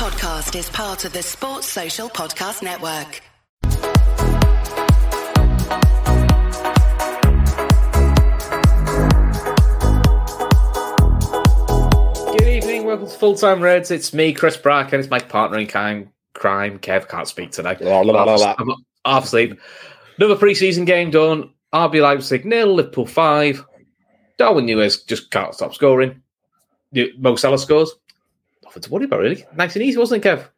podcast is part of the Sports Social Podcast Network. Good evening, welcome to Full Time Reds. It's me, Chris Brack, and it's my partner in crime, crime Kev. Can't speak today. La, la, la, la. I'm half asleep. Another preseason game done. RB Leipzig nil, Liverpool five. Darwin Nunez just can't stop scoring. You- Mo Salah scores. Nothing to worry about, really. Nice and easy, wasn't it, Kev?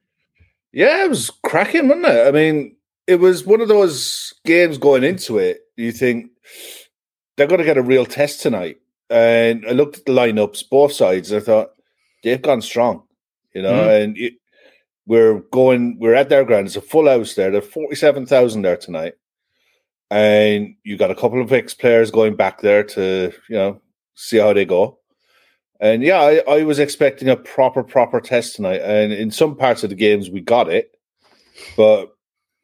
Yeah, it was cracking, wasn't it? I mean, it was one of those games going into it. You think they're going to get a real test tonight, and I looked at the lineups, both sides. And I thought they've gone strong, you know. Mhm. And it, we're going, we're at their ground. It's a full house there. There's forty-seven thousand there tonight, and you got a couple of ex-players going back there to, you know, see how they go. And yeah, I, I was expecting a proper, proper test tonight. And in some parts of the games, we got it. But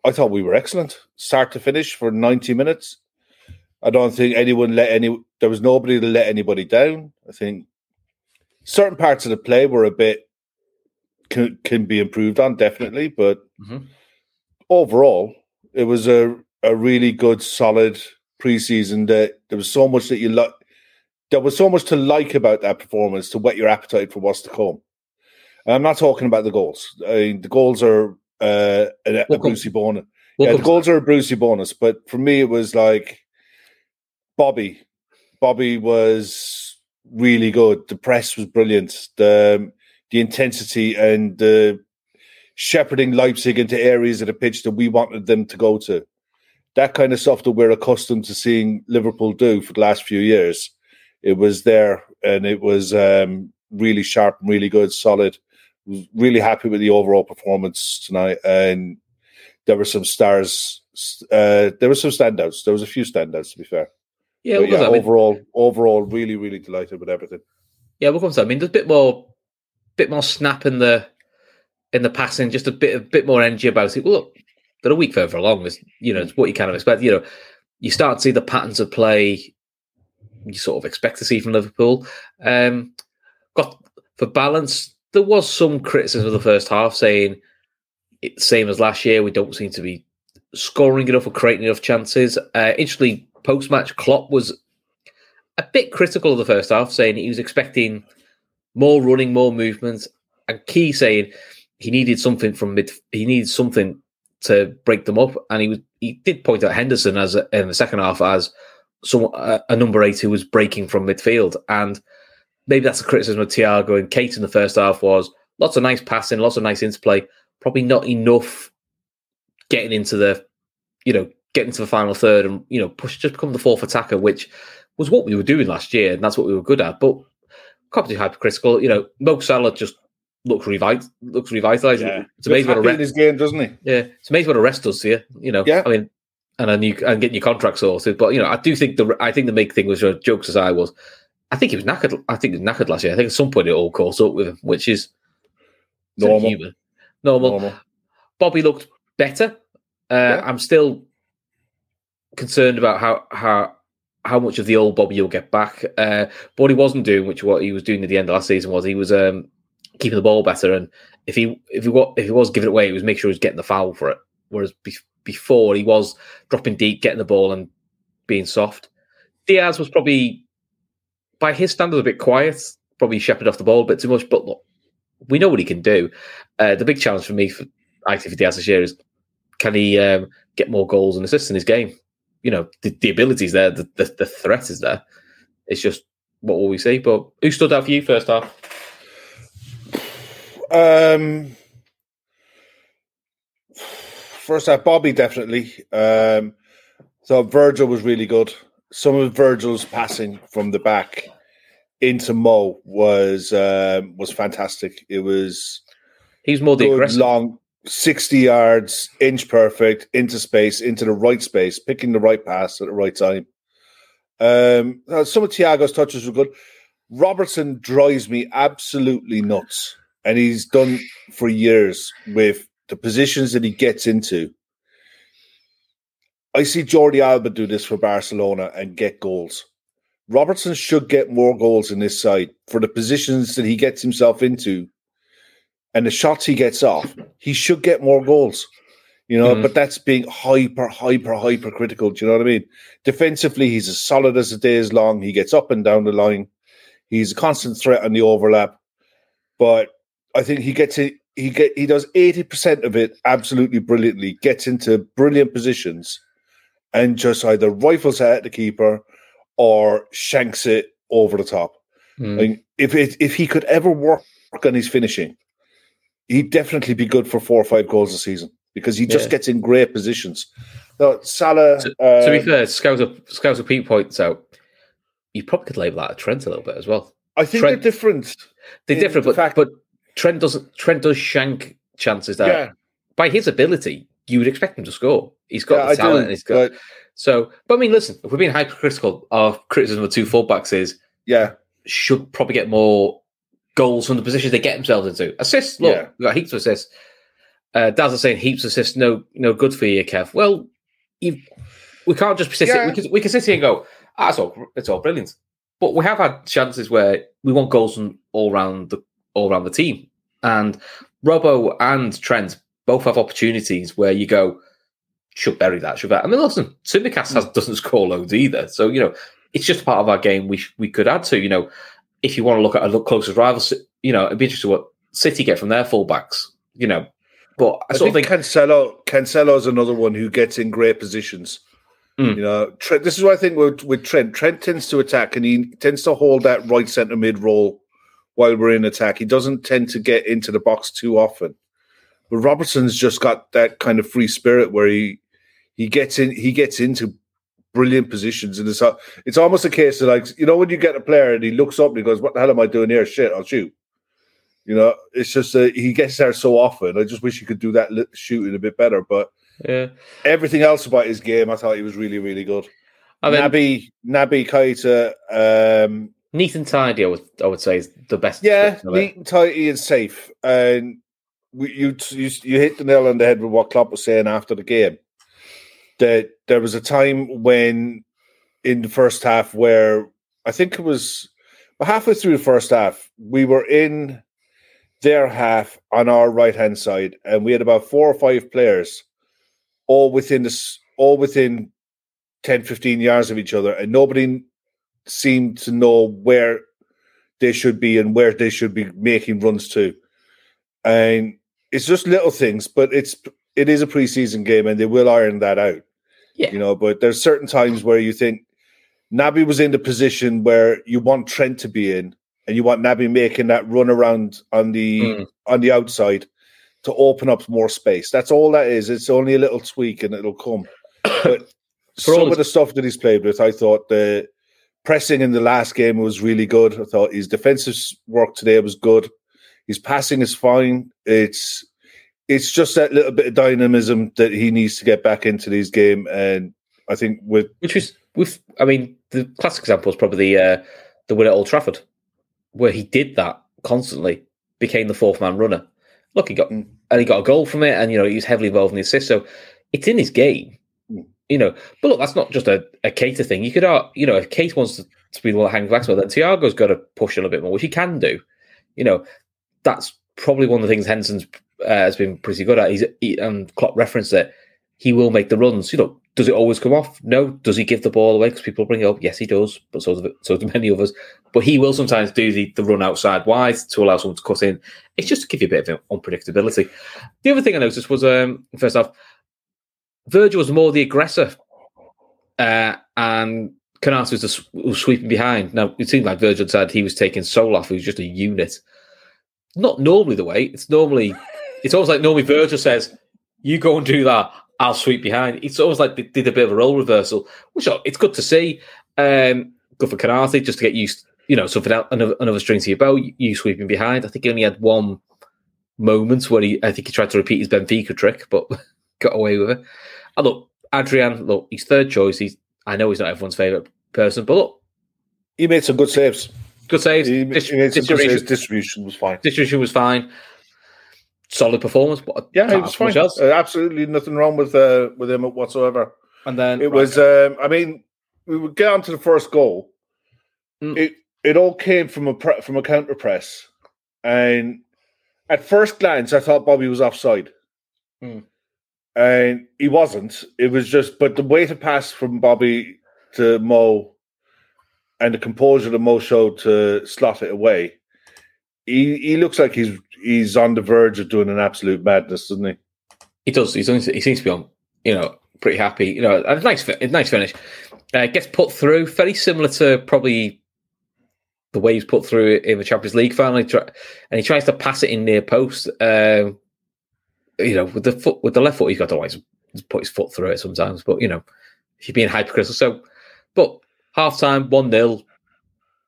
I thought we were excellent, start to finish for 90 minutes. I don't think anyone let any, there was nobody to let anybody down. I think certain parts of the play were a bit, can, can be improved on, definitely. But Mhm. overall, it was a, a really good, solid preseason that there was so much that you like there was so much to like about that performance to whet your appetite for what's to come. And I'm not talking about the goals. I mean, the goals are uh, a, a Brucey bonus. Yeah, the goals are a Brucey bonus. But for me, it was like Bobby. Bobby was really good. The press was brilliant. The the intensity and the shepherding Leipzig into areas of the pitch that we wanted them to go to. That kind of stuff that we're accustomed to seeing Liverpool do for the last few years it was there and it was um, really sharp and really good, solid. Was really happy with the overall performance tonight, and there were some stars. Uh, there were some standouts. There was a few standouts, to be fair. Yeah, But yeah. I mean, overall, overall, really, really delighted with everything. yeah, we'll come to that. I mean, there's a bit more, bit more snap in the in the passing, just a bit, a bit more energy about it. Well, look, they're a week further along. It's, you know, it's what you kind of expect. You know, you start to see the patterns of play you sort of expect to see from Liverpool. Um, got for balance. There was some criticism of the first half, saying it's same as last year. We don't seem to be scoring enough or creating enough chances. Uh, interestingly, post match, Klopp was a bit critical of the first half, saying he was expecting more running, more movement, and Key saying he needed something from mid. He needed something to break them up, and he was he did point out Henderson as in the second half as some a, a number eight who was breaking from midfield, and maybe that's a criticism of Thiago and Keita in the first half was lots of nice passing, lots of nice interplay, probably not enough getting into the you know getting to the final third and you know push just become the fourth attacker, which was what we were doing last year, and that's what we were good at. But can't be hypercritical. You know, Mo Salah just looks revit looks revitalized. Yeah. It's amazing what a Happy in re- game, doesn't he? yeah, it's amazing what a rest does here. you. You know, Yeah. I mean, and then you and getting your contract sorted. But you know, I do think the I think the big thing was uh, jokes as I was. I think he was knackered. I think he was knackered last year. I think at some point it all caught up with him, which is Normal. human. Normal. Normal. Bobby looked better. Uh, Yeah. I'm still concerned about how how how much of the old Bobby you'll get back. Uh, but what he wasn't doing, which what he was doing at the end of last season, was he was um, keeping the ball better. And if he if he was if he was giving it away, he was making sure he was getting the foul for it. Whereas before he was dropping deep, getting the ball, and being soft. Diaz was probably, by his standards, a bit quiet. Probably shepherded off the ball a bit too much. But look, we know what he can do. Uh, the big challenge for me for actually for Diaz this year is can he um, get more goals and assists in his game? You know, the, the ability's there, the, the the threat is there. It's just what will we see? But who stood out for you first half? Um, first half, Bobby definitely. Um, so Virgil was really good. Some of Virgil's passing from the back into Mo was um, was fantastic. It was he's more the good, aggressive. long, sixty yards, inch perfect, into space, into the right space, picking the right pass at the right time. Um, some of Thiago's touches were good. Robertson drives me absolutely nuts, and he's done for years with the positions that he gets into. I see Jordi Alba do this for Barcelona and get goals. Robertson should get more goals in this side for the positions that he gets himself into and the shots he gets off, he should get more goals. You know, Mhm. but that's being hyper, hyper, hyper critical. Do you know what I mean? Defensively, he's as solid as the day is long. He gets up and down the line. He's a constant threat on the overlap. But I think he gets it. He get he does eighty percent of it absolutely brilliantly. Gets into brilliant positions, and just either rifles it at the keeper or shanks it over the top. Mm. Like, if it, if he could ever work on his finishing, he'd definitely be good for four or five goals a season because he just Yeah. gets in great positions. No, Salah. To, uh, to be fair, Scouser Pete points out you probably could label that a Trent a little bit as well. I think Trent- they're different. They're different, the but fact- but Trent doesn't Trent does shank chances that yeah, by his ability you would expect him to score. He's got yeah, the talent. and he's got But so. But I mean, listen, if we're being hypercritical, our criticism of two fullbacks is yeah, should probably get more goals from the positions they get themselves into. Assists, look, Yeah. we got heaps of assists. Uh, Daz is saying heaps of assists, no, no good for you, Kev. Well, you, we can't just sit. Yeah. We, can, we can sit here and go, ah, it's all, it's all brilliant. But we have had chances where we want goals from all round the all around the team, and Robbo and Trent both have opportunities where you go, should bury that, should bury. I mean, listen, Tsimikas has doesn't score loads either, so you know it's just part of our game. We we could add to, you know, if you want to look at a look closest rivals, you know, it'd be interesting what City get from their fullbacks, you know. But I I sort of think think, Cancelo. Cancelo's another one who gets in great positions. Mm. You know, Trent, this is what I think with, with Trent. Trent tends to attack and he tends to hold that right centre mid role while we're in attack. He doesn't tend to get into the box too often. But Robertson's just got that kind of free spirit where he he gets in he gets into brilliant positions and it's it's almost a case of like you know when you get a player and he looks up and he goes, "What the hell am I doing here? Shit, I'll shoot." You know, it's just uh, he gets there so often. I just wish he could do that shooting a bit better. But yeah. everything else about his game, I thought he was really, really good. I mean, Naby, Naby Keita, um, neat and tidy, I would, I would say, is the best. yeah, description of it. neat and tidy and safe. And we, you, you, you hit the nail on the head with what Klopp was saying after the game. That there was a time when, in the first half, where I think it was halfway through the first half, we were in their half on our right hand side, and we had about four or five players, all within this, all within 10, 15 yards of each other, and nobody seemed to know where they should be and where they should be making runs to. And it's just little things, but it's it is a preseason game, and they will iron that out. Yeah. You know, but there's certain times where you think Naby was in the position where you want Trent to be in, and you want Naby making that run around on the Mm. on the outside to open up more space. That's all that is. It's only a little tweak and it'll come. But For all some of the stuff that he's played with, I thought the pressing in the last game was really good. I thought his defensive work today was good. His passing is fine. It's it's just that little bit of dynamism that he needs to get back into this game. And I think with Which was with, I mean, the classic example is probably the uh, the win at Old Trafford, where he did that constantly, became the fourth man runner. Look, he got Mm. and he got a goal from it, and you know he was heavily involved in the assist. So it's in his game. You know. But look, that's not just a, a Keita thing. You could, uh, you know, if Keita wants to, to be the one hanging back, then Thiago's got to push a little bit more, which he can do. You know, that's probably one of the things Henson's uh, has been pretty good at. He's he, um, Klopp referenced it. He will make the runs. You know, does it always come off? No. Does he give the ball away? Because people bring it up. Yes, he does. But so do, so do many others. But he will sometimes do the, the run outside wide to allow someone to cut in. It's just to give you a bit of unpredictability. The other thing I noticed was um, first off, Virgil was more the aggressor, uh, and Konate was, s- was sweeping behind. Now it seemed like Virgil said he was taking Soul off, who's just a unit. Not normally the way. It's normally it's almost like normally Virgil says, "You go and do that. I'll sweep behind." It's almost like they did a bit of a role reversal, which it's good to see. Um, good for Konate just to get used, you know, something else, another, another string to your bow. You sweeping behind. I think he only had one moment where he, I think he tried to repeat his Benfica trick, but got away with it. And look, Adrian, look, he's third choice. He's I know he's not everyone's favourite person, but look, he made some good saves. good saves. He, Dis- he made some good distribution, saves. Distribution was fine. distribution was fine. Solid performance, but Yeah, it was fine. else. Uh, absolutely nothing wrong with uh, with him whatsoever. And then It was. Um, I mean, we would get on to the first goal. Mm. It it all came from a pre- from a counter press, and at first glance, I thought Bobby was offside. Hmm. And he wasn't. It was just, but the way to pass from Bobby to Mo and the composure that Mo showed to slot it away, he, he looks like he's he's on the verge of doing an absolute madness, doesn't he? He does. He's, only, he seems to be on, you know, pretty happy. You know, a nice, a nice finish. Uh, gets put through, very similar to probably the way he's put through in the Champions League final. He try, and he tries to pass it in near post. Um, you know, with the foot, with the left foot, he's got to always put his foot through it sometimes. But you know, if you're being hypercritical, so but half time one 0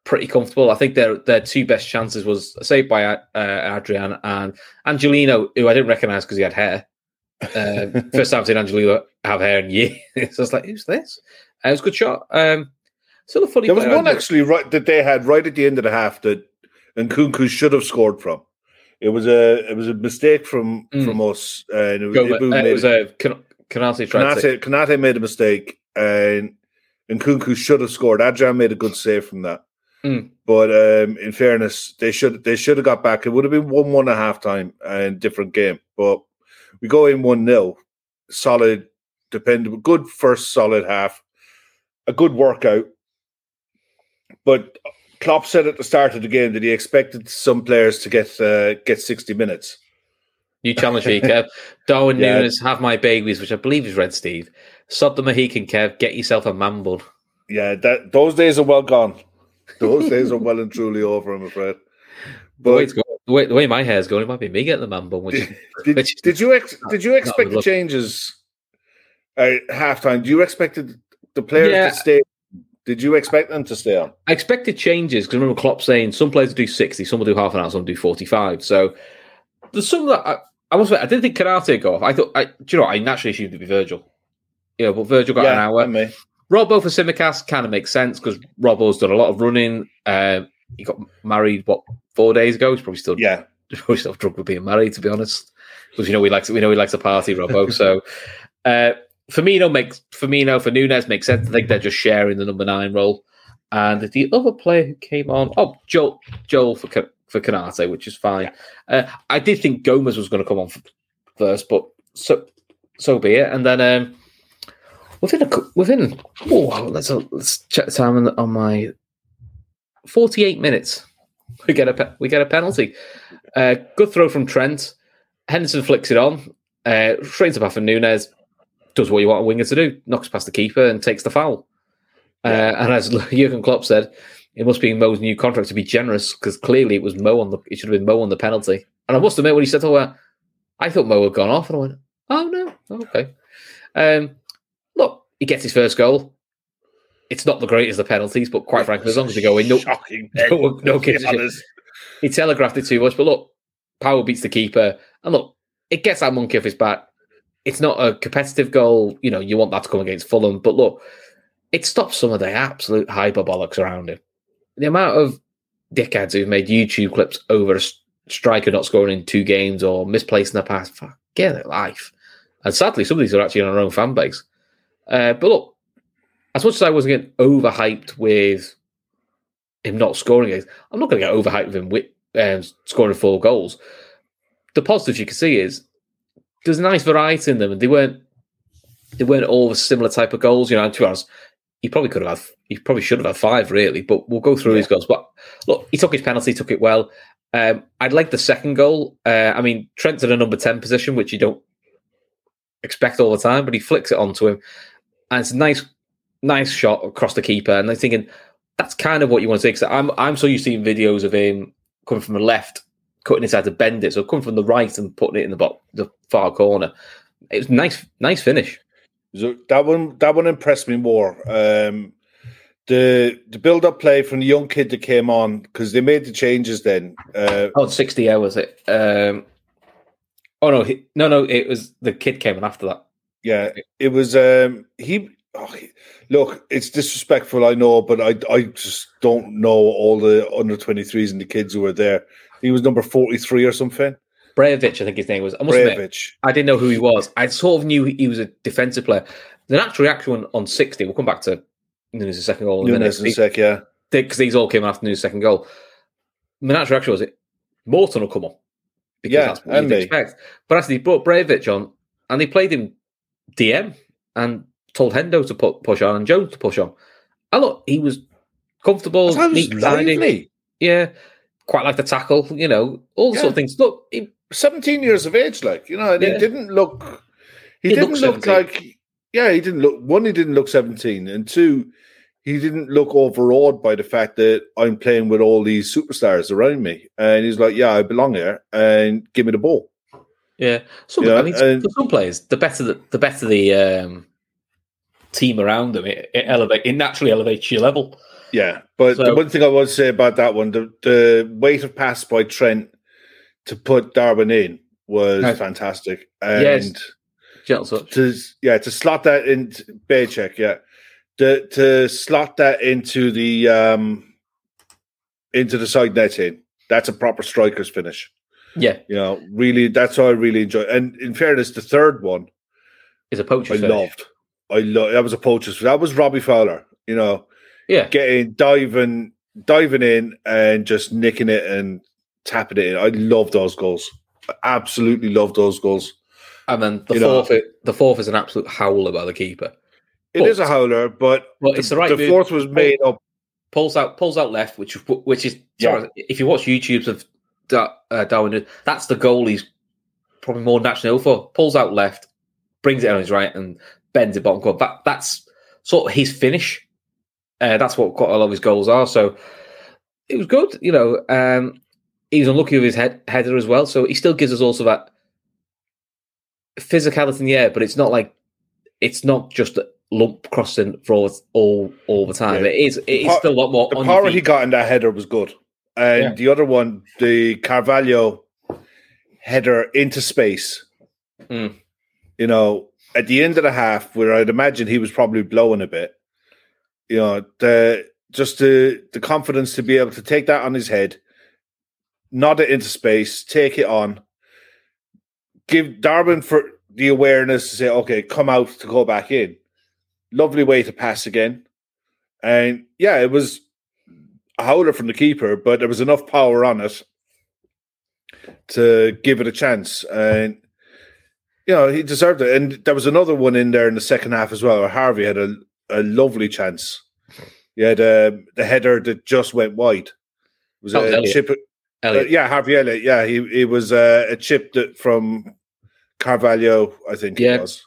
pretty comfortable. I think their their two best chances was saved by uh, Adrian and Angelino, who I didn't recognise because he had hair. Uh, first time I've seen Angelino have hair in years. so I was like, "Who's this?" Uh, it was a good shot. Um, still a funny. There was one actually right that they had right at the end of the half that Nkunku should have scored from. It was a it was a mistake from Mm. from us, and it was, Go- uh, it was a Kan- Konate. Konate, Konate made a mistake, and Nkunku should have scored. Adrian made a good save from that. Mm. But um, in fairness, they should they should have got back. It would have been one one at half time and different game. But we go in one 0 solid, dependable, good first solid half, a good workout. But Klopp said at the start of the game that he expected some players to get uh, get sixty minutes. New challenge for you, Kev. Darwin Yeah. Nunez, have my babies, which I believe is Red Steve. Sod the Mohican, Kev. Get yourself a man bun. Yeah, that those days are well gone. Those days are well and truly over. I'm afraid. The way, But going, the, way, the way my hair's going, it might be me getting the man bun. Which, did, which did you ex- did you expect the changes at halftime? Do you expect the players Yeah. to stay? Did you expect them to stay on? I expected changes because I remember Klopp saying some players do 60, some will do half an hour, some do 45. So there's some that I, I was I didn't think would go off. I thought, I, do you know what? I naturally assumed it'd be Virgil. You know, but Virgil got an hour. and me. Robbo for Tsimikas kind of makes sense because Robbo's done a lot of running. Uh, he got married what four days ago. He's probably still Yeah, probably still drunk with being married, to be honest. Because you know we like we know he likes to party, Robbo. so uh, Firmino makes Firmino for Nunez makes sense. I think they're just sharing the number nine role. And the other player who came on, oh Joel Joel for for Konate, which is fine. Uh, I did think Gomez was going to come on first, but so so be it. And then um, within a within oh let's let's check the time on, on my forty eight minutes. We get a we get a penalty. Uh, good throw from Trent. Henderson flicks it on. Uh, straight to path for Nunez. Does what you want a winger to do. Knocks past the keeper and takes the foul. Uh, and as Jurgen Klopp said, it must be Mo's new contract to be generous because clearly it was Mo on the. It should have been Mo on the penalty. And I must admit, when he said, "Oh, uh, I thought Mo had gone off," and I went, "Oh no, okay." Um, look, he gets his first goal. It's not the greatest of penalties, but quite frankly, as long as they go in, no, shocking. no, no to be gives a shit. honest. He telegraphed it too much, but look, Power beats the keeper, and look, it gets that monkey off his back. It's not a competitive goal, you know. You want that to come against Fulham, but look, it stops some of the absolute hyperbolics around him. The amount of dickheads who've made YouTube clips over a striker not scoring in two games or misplacing the pass, get it life. And sadly, some of these are actually in our own fan base. Uh, but look, as much as I wasn't getting overhyped with him not scoring it, I'm not going to get overhyped with him with, um, scoring four goals. The positives you can see is there's a nice variety in them, and they weren't they weren't all the similar type of goals. You know, and to honest, he probably could have had, he probably should have had five really. But we'll go through his goals. But look, he took his penalty, took it well. Um, I'd like the second goal. Uh, I mean, Trent's in a number ten position, which you don't expect all the time, but he flicks it onto him, and it's a nice, nice shot across the keeper. And I'm thinking that's kind of what you want to see. Because I'm I'm so used to seeing videos of him coming from the left, cutting inside to bend it, so coming from the right and putting it in the bot, the far corner. It was nice, nice finish. So that one that one impressed me more. Um, the the build up play from the young kid that came on because they made the changes then. Uh, Oh, 60 hours. It. Um, oh no, he, no, no. It was the kid came in after that. yeah, it was um, he. Oh, look, it's disrespectful, I know, but I I just don't know all the under twenty threes and the kids who were there. He was number forty three or something. Bajcetic, I think his name was. I must admit, I didn't know who he was. I sort of knew he was a defensive player. The natural reaction on, on 60, we'll come back to Nunez' second goal in Nunez in a minute. sec, yeah. Because these all came after Nunez' second goal. The natural reaction was it, Morton will come on. because Yeah, that's what and you'd they- expect. But actually, he brought Bajcetic on, and they played him DM and told Hendo to put push on and Jones to push on. And look, he was comfortable, neat, tidy. Yeah, quite like the tackle. You know, all the sort of things. Look, he, 17 years of age, like, you know, and Yeah. he didn't look, he, He didn't look 17. like, yeah, he didn't look, one, he didn't look 17, and two, he didn't look overawed by the fact that I'm playing with all these superstars around me. And he's like, yeah, I belong here, and give me the ball. yeah. Some, Yeah, I mean, and- for some players, the better the, the better the um, team around them, it, it elevate it naturally elevates your level. Yeah, but the one thing I would say about that one, the, the weight of pass by Trent to put Darwin in was Right. fantastic. And Yes. Gentle touch. to yeah to slot that in check yeah to to slot that into the um into the side netting that's a proper striker's finish Yeah, you know really that's what i really enjoy and in fairness the third one is a poacher. i finish. loved i love that was a poacher's that was robbie fowler you know Yeah, getting diving diving in and just nicking it and tapping it in i love those goals I absolutely love those goals and then the you know- fourth, the fourth is an absolute howler by the keeper. It is a howler but Well, it's the right the move. fourth was made up pulls out pulls out left, which which is Yeah. sorry, if you watch YouTube's of uh, Darwin, that's the goal he's probably more naturally for. Pulls out left, brings it on his right, and bends it bottom corner. That that's sort of his finish. Uh, that's what quite a lot of his goals are. So it was good, you know. Um, he was unlucky with his head header as well, so he still gives us also that physicality in the air, but it's not like it's not just a lump crossing for all all, all the time. Yeah. It is it is still a lot more the power he got in that header was good. And Yeah. the other one, the Carvalho header into space. Mm. You know, at the end of the half, where I'd imagine he was probably blowing a bit. You know, the just the the confidence to be able to take that on his head, nod it into space, take it on, give Darwin for the awareness to say, okay, come out to go back in. Lovely way to pass again. And yeah, it was a howler from the keeper, but there was enough power on it to give it a chance. And you know, he deserved it. And there was another one in there in the second half as well, where Harvey had a, a lovely chance. He had uh, the header that just went wide. It was That a Elliott. chip. uh, yeah, Harvey Elliott. Yeah, he it was uh, a chip that from Carvalho, I think Yeah. it was.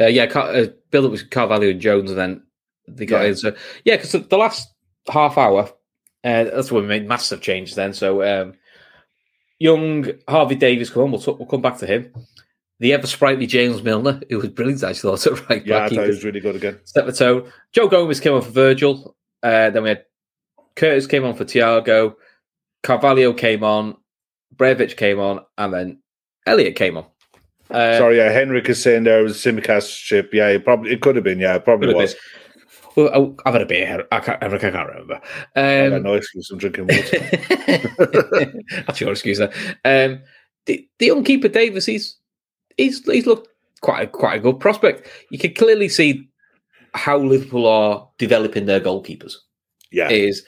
Uh, yeah, Car- uh, build up with Carvalho and Jones, and then they got Yeah. in. So yeah, because the last half hour, uh, that's when we made massive changes. Then, so um, young Harvey Davis come on. We'll, talk, we'll come back to him. The ever sprightly James Milner, who was brilliant, I thought at right Yeah, back. Thought he was- really good again. set the tone. Joe Gomez came on for Virgil. Uh, then we had Curtis came on for Thiago. Carvalho came on. Bajcetic came on, and then Elliott came on. Uh, Sorry, yeah, Henrik is saying there was a Tsimikas ship. Yeah, it probably it could have been. Yeah, it probably was. Well, oh, I've had a beer. I can't, I can't remember. I got Um, no excuse. I'm drinking water. that's your excuse. There. Um, the, the young keeper Davis, he's he's he's looked quite a, quite a good prospect. You can clearly see how Liverpool are developing their goalkeepers. yeah, Is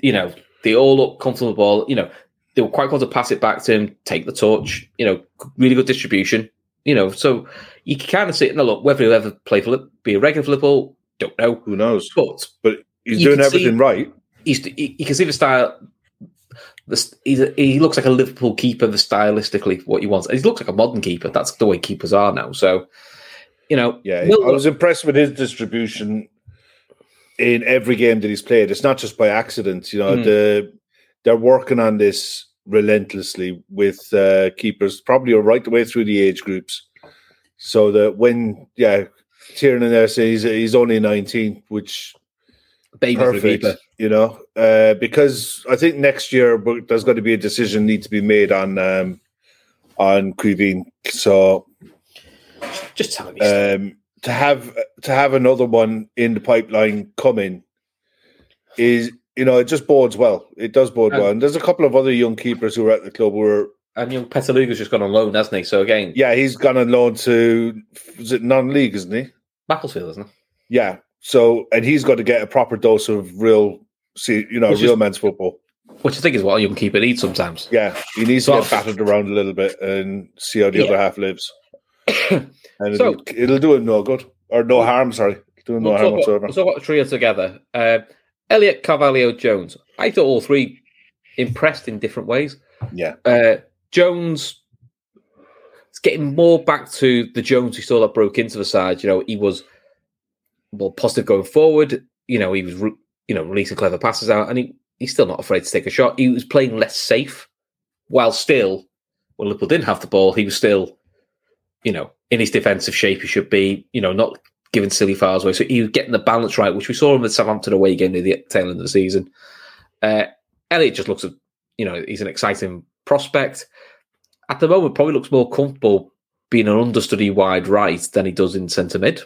you know they all look comfortable with the ball. You know they were quite comfortable to pass it back to him, take the touch. You know, really good distribution. You know, so you can kind of see it. Now look, whether he'll ever play for be a regular for Liverpool, don't know. who knows? But But he's doing can see- everything right. he's he, you can see the style. The, he's a, he looks like a Liverpool keeper. The stylistically what he wants. He looks like a modern keeper. That's the way keepers are now. So, you know, Yeah, I was impressed with his distribution in every game that he's played. It's not just by accident. You know, Mm. the they're working on this relentlessly with uh, keepers, probably right the way through the age groups, so that when yeah, Tiernan there says he's, he's only nineteen, which baby perfect. keeper. You know, uh, because I think next year there's going to be a decision need to be made on um, on Caoimhin. So Just tell me. um, to have to have another one in the pipeline coming is you know it just bodes well. It does bode Um, well, and there's a couple of other young keepers who are at the club who are and young Pitaluga's just gone on loan, hasn't he? So again, yeah he's gone on loan to is it non-league isn't he? Macclesfield, isn't it? Yeah, so and he's got to get a proper dose of real see you know Which is- real men's football. which I think is what a young keeper needs sometimes. Yeah, he needs So- to get battered around a little bit and see how the Yeah. other half lives. and So- it'll, it'll do him no good or no harm. Sorry, do him no We'll harm whatsoever. we'll talk about trio together. Uh, Elliott Carvalho Jones. I thought all three impressed in different ways. Yeah, Uh, Jones is getting more back to the Jones we saw that broke into the side. You know, he was more positive going forward. You know, he was you know releasing clever passes out, and he, he's still not afraid to take a shot. He was playing less safe, while still when Liverpool didn't have the ball, he was still you know in his defensive shape. He should be. You know, not giving silly fouls away. So he was getting the balance right, which we saw him at Southampton away game near the tail end of the season. Uh, Elliott just looks you know he's an exciting prospect at the moment probably looks more comfortable being an understudy wide right than he does in centre mid.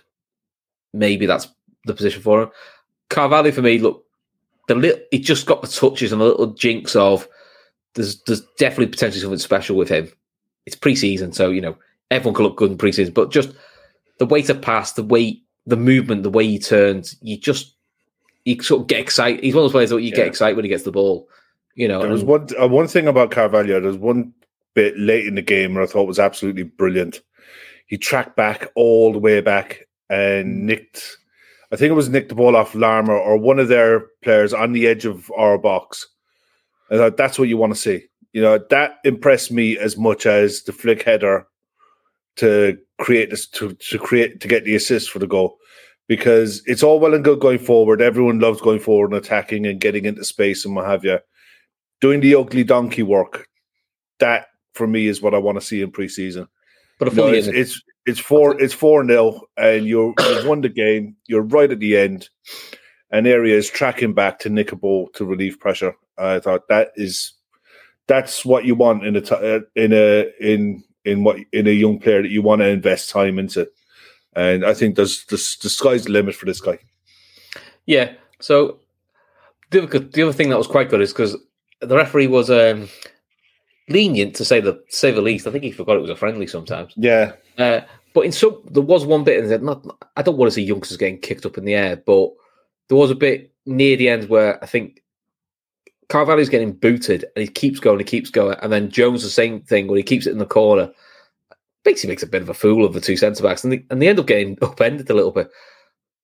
Maybe that's the position for him. Carvalho for me, look, the little he just got the touches and a little jinx of there's there's definitely potentially something special with him. It's pre-season, so you know everyone can look good in pre-season, but just the way to pass, the way the movement, the way he turns, you just you sort of get excited. He's one of those players that you get excited when he gets the ball. You know, there was one uh, one thing about Carvalho. There's one bit late in the game where I thought was absolutely brilliant. He tracked back all the way back and nicked. I think it was nicked the ball off Laimer or one of their players on the edge of our box. I thought that's what you want to see. You know that impressed me as much as the flick header to create this to, to create to get the assist for the goal because it's all well and good going forward. Everyone loves going forward and attacking and getting into space and what have you. Doing the ugly donkey work, that for me is what I want to see in preseason. but No, it's, it's it's four it's four nil, and you're you've won the game. You're right at the end, and area is tracking back to nick a ball to relieve pressure. I thought that is that's what you want in a uh, in a in in what in a young player that you want to invest time into. And I think there's the, the sky's the limit for this guy. Yeah. So the other, the other thing that was quite good is because the referee was um, lenient to say the say the least. I think he forgot it was a friendly sometimes. Yeah, Uh, but in some, there was one bit, and not I don't want to see youngsters getting kicked up in the air, but there was a bit near the end where I think Carvalho's getting booted, and he keeps going, he keeps going, and then Jones the same thing when he keeps it in the corner. Basically, makes a bit of a fool of the two centre backs, and they, and they end up getting upended a little bit.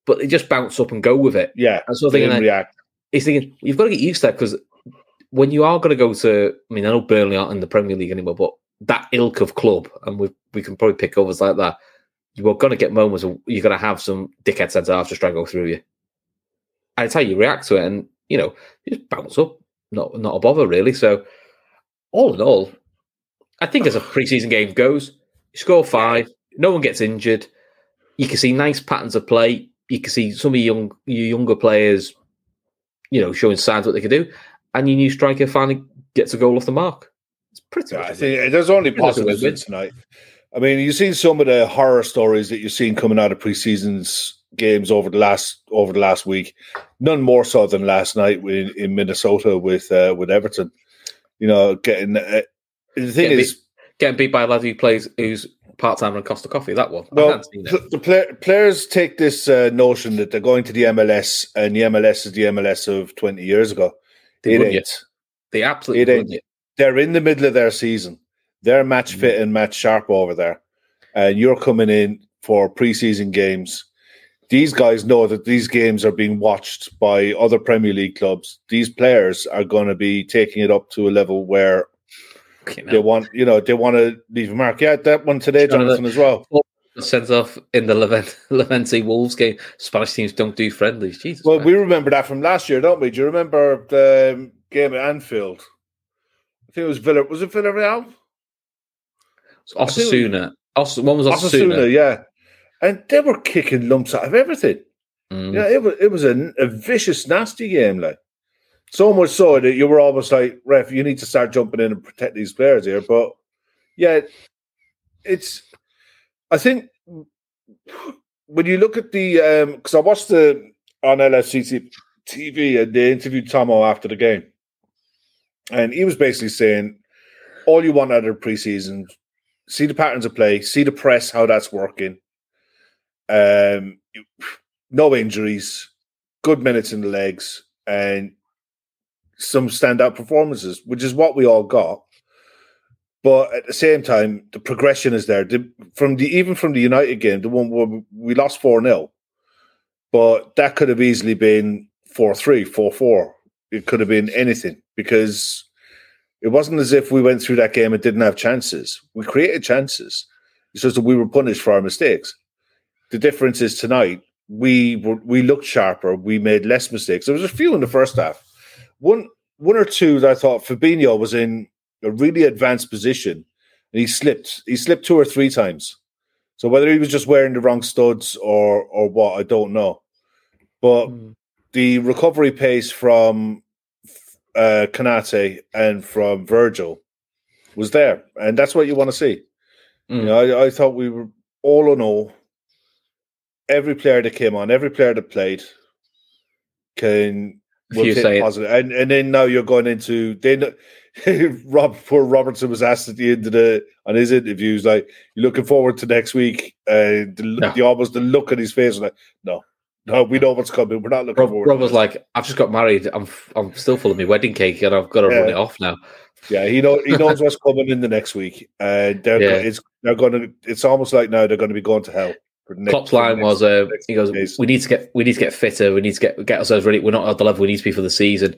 But they just bounce up and go with it. yeah. And so thinking, like, react. he's thinking you've got to get used to that because when you are going to go to, I mean, I know Burnley aren't in the Premier League anymore, but that ilk of club, and we we can probably pick others like that. You are going to get moments where you're going to have some dickhead centre half just try go through you, and it's how you react to it, and you know, you just bounce up, not not a bother really. So, all in all, I think as a preseason game goes, you score five, no one gets injured. You can see nice patterns of play. You can see some of your young your younger players you know, showing signs what they can do, and your new striker finally gets a goal off the mark. It's pretty. Yeah, much I think there's only Pretty much positives win-win. tonight. I mean, you've seen some of the horror stories that you've seen coming out of preseason's games over the last over the last week. None more so than last night in, in Minnesota with uh, with Everton. You know, getting uh, the thing Getting is, getting beat by a lad who plays who's part time on Costa Coffee. That one. Well, haven't seen the, the play, players take this uh, notion that they're going to the MLS and the MLS is the MLS of 20 years ago. They it ain't. They absolutely it ain't. they're in the middle of their season. They're match Mm. fit and match sharp over there. And you're coming in for preseason games. These guys know that these games are being watched by other Premier League clubs. These players are going to be taking it up to a level where they want, you know, they want to leave a mark. Yeah, that one today, Jonathan- Jonathan, as well. Sent off in the Levent, Levante Wolves game. Spanish teams don't do friendlies. Jesus. Well, man. we remember that from last year, don't we? Do you remember the um, game at Anfield? I think it was Villa. Was it Villarreal? Osasuna. Os- one was Osasuna. Osasuna, yeah. And they were kicking lumps out of everything. Mm. Yeah, it was it was a, a vicious, nasty game, like so much so that you were almost like, ref, you need to start jumping in and protect these players here. But yeah, it's. I think when you look at the because I watched the on LFC TV and they interviewed Tomo after the game, and he was basically saying, all you want out of preseason, see the patterns of play, see the press, how that's working. Um, no injuries, good minutes in the legs, and some standout performances, which is what we all got. But at the same time, the progression is there. The, from the even from the United game, the one where we lost 4 0, but that could have easily been 4 3, 4 4. It could have been anything because it wasn't as if we went through that game and didn't have chances. We created chances. It's just that we were punished for our mistakes. The difference is tonight, we were, we looked sharper. We made less mistakes. There was a few in the first half. One one or two that I thought Fabinho was in a really advanced position and he slipped. He slipped two or three times. So whether he was just wearing the wrong studs or or what, I don't know. But mm. the recovery pace from uh, Konate and from Virgil was there, and that's what you want to see. Mm. You know, I, I thought we were all in all every player that came on, every player that played can will take positive. And and then now you're going into then Rob poor Robertson was asked at the end of the on his interviews like you're looking forward to next week. Uh, the, no. the almost the look on his face was like no. No, we know what's coming. We're not looking Rob, forward. Rob was like, "I've just got married. I'm I'm still full of my wedding cake, and I've got to yeah. run it off now." Yeah, he know he knows what's coming in the next week. Uh, they're yeah. it's they're going to. It's almost like now they're going to be going to hell. Klopp's line was, uh, he goes, days. "We need to get, we need to get fitter. We need to get get ourselves ready. We're not at the level we need to be for the season.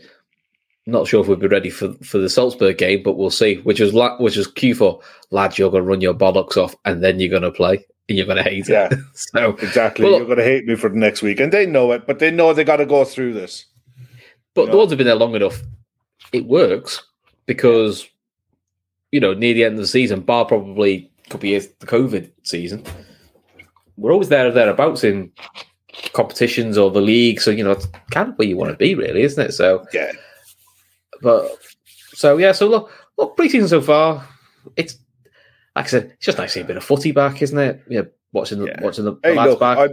Not sure if we'll be ready for for the Salzburg game, but we'll see. Which is which is Q for lads. You're going to run your bollocks off, and then you're going to play, and you're going to hate yeah, it. so exactly, well, you're going to hate me for the next week, and they know it, but they know they got to go through this. But you know? the ones have been there long enough. It works because you know near the end of the season, bar probably a couple years the COVID season we're always there or thereabouts in competitions or the league. So, you know, it's kind of where you want to be, really, isn't it? So, yeah. But, so, yeah, so look, look, preseason so far, it's, like I said, it's just nice to see a bit of footy back, isn't it? Yeah, watching the, yeah. watching the, the lads look, back. I,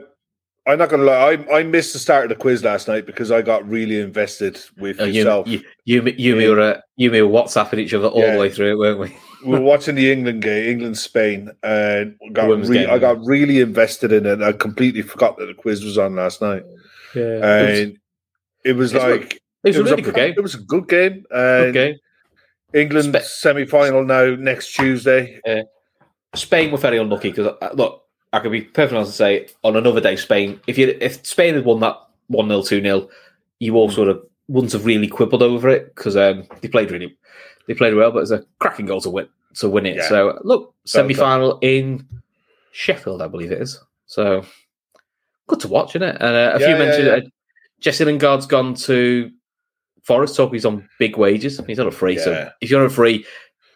I'm not going to lie. I, I missed the start of the quiz last night because I got really invested with oh, yourself. You, you, you, you, yeah. were, uh, you were WhatsApping each other all yeah. the way through it, weren't we? we were watching the England game, England Spain, and got re- I got really invested in it. I completely forgot that the quiz was on last night. Yeah, and it was, it was like it was, it was a really good game. It was a good game. Good game. England Sp- semi final now next Tuesday. Yeah. Spain were very unlucky because uh, look, I could be perfectly honest and say on another day, Spain. If you if Spain had won that one 0 two 0 you all sort of wouldn't have really quibbled over it because um, they played really they played well, but it's a cracking goal to win to win it. Yeah. So look, semi final in Sheffield, I believe it is. So good to watch, isn't it? And uh, a yeah, few mentioned uh, Jesse Lingard's gone to Forest. Talk he's on big wages. He's not a free. So if you're on a free,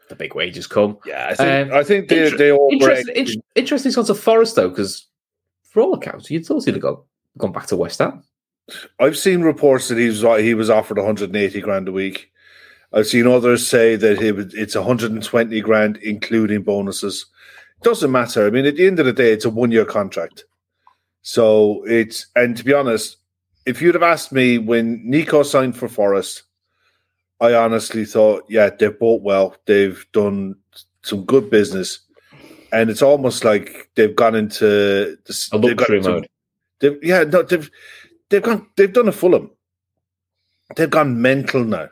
the big wages come. Yeah, I think, um, I think they, inter- they all interesting. Inter- interesting sort of Forest though, because for all accounts, you'd thought he'd have gone, gone back to West Ham. I've seen reports that he was he was offered 180 grand a week. I've seen others say that it's 120 grand, including bonuses. It doesn't matter. I mean, at the end of the day, it's a one year contract. So it's, and to be honest, if you'd have asked me when Neco signed for Forest, I honestly thought, yeah, they've bought well. They've done some good business. And it's almost like they've gone into the, a luxury mode. They've, yeah, no, they've they've gone they've done a Fulham. They've gone mental now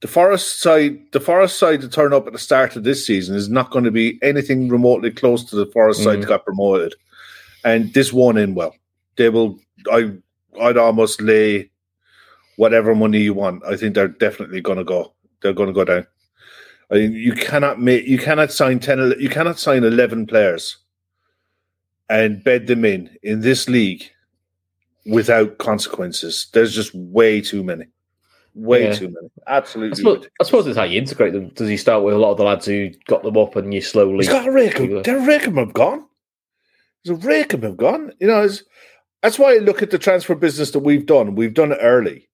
the Forest side, the Forest side to turn up at the start of this season is not going to be anything remotely close to the Forest mm-hmm. side that got promoted, and this won in well. They will. I I'd almost lay whatever money you want. I think they're definitely going to go. They're going to go down. I mean, you cannot make you cannot sign ten. You cannot sign eleven players and bed them in in this league without consequences. There's just way too many. Way yeah. too many. Absolutely. I suppose, I suppose it's how you integrate them. Does he start with a lot of the lads who got them up and you slowly. He's got a rake rake of them have gone. There's a rake of them have gone. You know, that's why I look at the transfer business that we've done. We've done it early.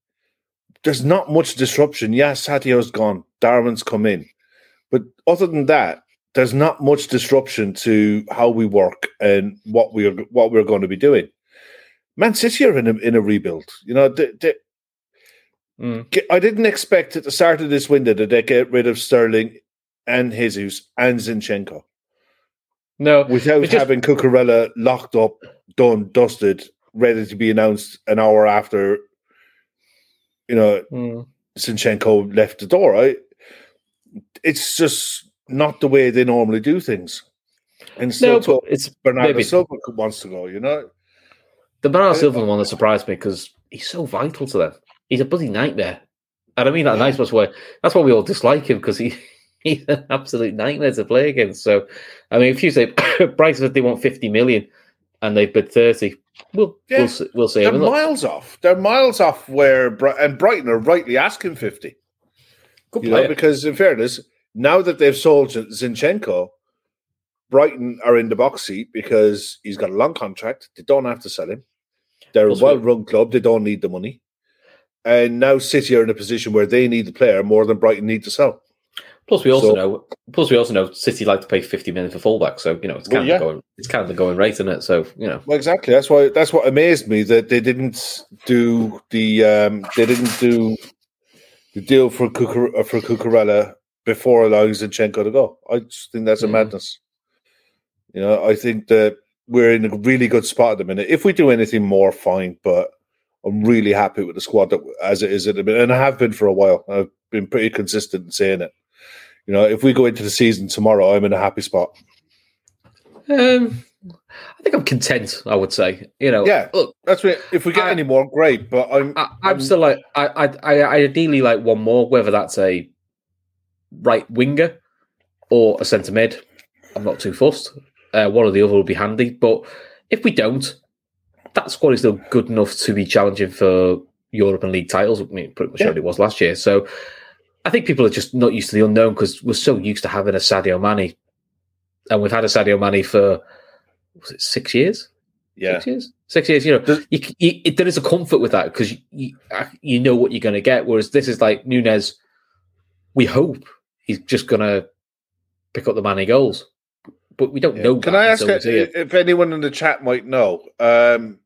There's not much disruption. Yes, Sadio's gone. Darwin's come in. But other than that, there's not much disruption to how we work and what we are what we're going to be doing. Man City are in a, in a rebuild. You know, they, they, Mm. I didn't expect at the start of this window that they get rid of Sterling and Jesus and Zinchenko. No, without just, having Cucurella locked up, done, dusted, ready to be announced an hour after. You know, mm. Zinchenko left the door. I, it's just not the way they normally do things. And No, it's Bernardo maybe Silva wants to go. You know, the Bernardo Silva one that surprised me because he's so vital to them. He's a bloody nightmare, and I mean that in a nice way. That's why we all dislike him because he he's an absolute nightmare to play against. So, I mean, if you say Brighton said they want fifty million and they bid thirty, we'll Yeah. we'll see, we'll see. They're mean, look, miles off. They're miles off where and Brighton are rightly asking fifty. good You know, because in fairness, now that they've sold Zinchenko, Brighton are in the box seat because he's got a long contract. They don't have to sell him. They're Plus a well-run club. They don't need the money. And now City are in a position where they need the player more than Brighton need to sell. Plus, we also So- know. Plus, we also know City like to pay fifty million for fullback. So you know, it's Well, kind yeah. of going. It's kind of the going rate, isn't it? So you know, Well, exactly. That's why. That's what amazed me that they didn't do the. Um, they didn't do the deal for Cucur- uh, for Cucurella before allowing Zinchenko to go. I just think that's a Mhm. madness. You know, I think that we're in a really good spot at the minute. If we do anything more, fine. But I'm really happy with the squad that, as it is at the minute, and I have been for a while. I've been pretty consistent in saying it. You know, if we go into the season tomorrow, I'm in a happy spot. um, I think I'm content. I would say. You know, Yeah. Look, That's what, if we get I- any more, great. But I'm I, I'm Um, still like I, I I I ideally like one more, whether that's a right winger or a centre mid. I'm not too fussed. Uh, one or the other will be handy. But if we don't, that squad is still good enough to be challenging for Europe and league titles. I mean, pretty much Yeah. what it was last year. So I think people are just not used to the unknown because we're so used to having a Sadio Mane, and we've had a Sadio Mane for was it six years? yeah. Six years. Six years. You know, Does- you, you, it, there is a comfort with that because you, you know what you're going to get. Whereas this is like Nunez. We hope he's just going to pick up the Mane goals, but we don't Yeah. know. Can I ask if anyone in the chat might know? Um,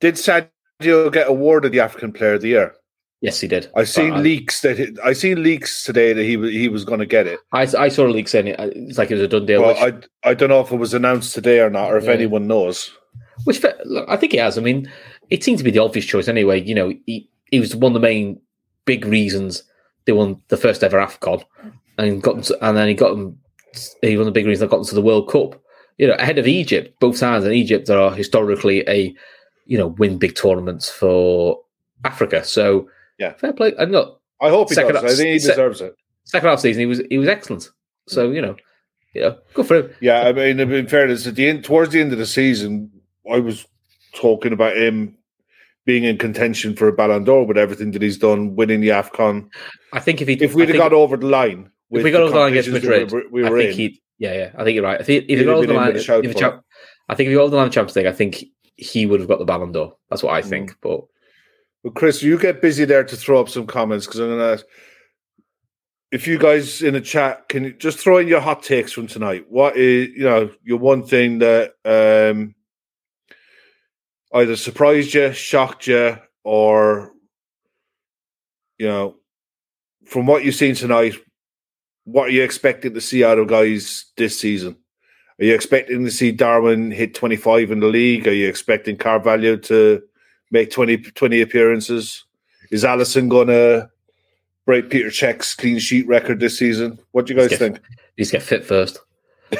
did Sadio get awarded the African Player of the Year? Yes, he did. I seen I- leaks that it, I seen leaks today that he he was going to get it. I, I saw a leak saying it. uh, It's like it was a done deal. Well, which, I I don't know if it was announced today or not, or if Yeah. anyone knows. which look, I think he has. I mean, it seemed to be the obvious choice anyway. You know, he, he was one of the main big reasons they won the first ever Afcon, and got to, and then he got them. He won the big reason they got them to the World Cup. You know, ahead of Egypt, both times, and Egypt are historically a you know win big tournaments for Africa. So Yeah. fair play. And look, I hope he does. I think he se- deserves it. second half season he was he was excellent. So you know, yeah, good for him. Yeah, I mean, in fairness, at the end, towards the end of the season, I was talking about him being in contention for a Ballon d'Or with everything that he's done, winning the Afcon. I think if he If we'd have got over the line, with if we got over the line against Madrid, we were, we were I think in, he, yeah, yeah, I think you're right. If he, if he got over the line, if I think if he got over the line of Champions League, I think he would have got the Ballon d'Or. That's what I Mm. think. But Well, Chris, you get busy there to throw up some comments because I'm going to ask if you guys in the chat can you just throw in your hot takes from tonight. What is you know your one thing that um, either surprised you, shocked you, or you know from what you've seen tonight, what are you expecting to see out of guys this season? Are you expecting to see Darwin hit 25 in the league? Are you expecting Carvalho to make 20, 20 appearances? Is Alisson going to break Peter Cech's clean sheet record this season? What do you guys Yes. think? he's get fit first.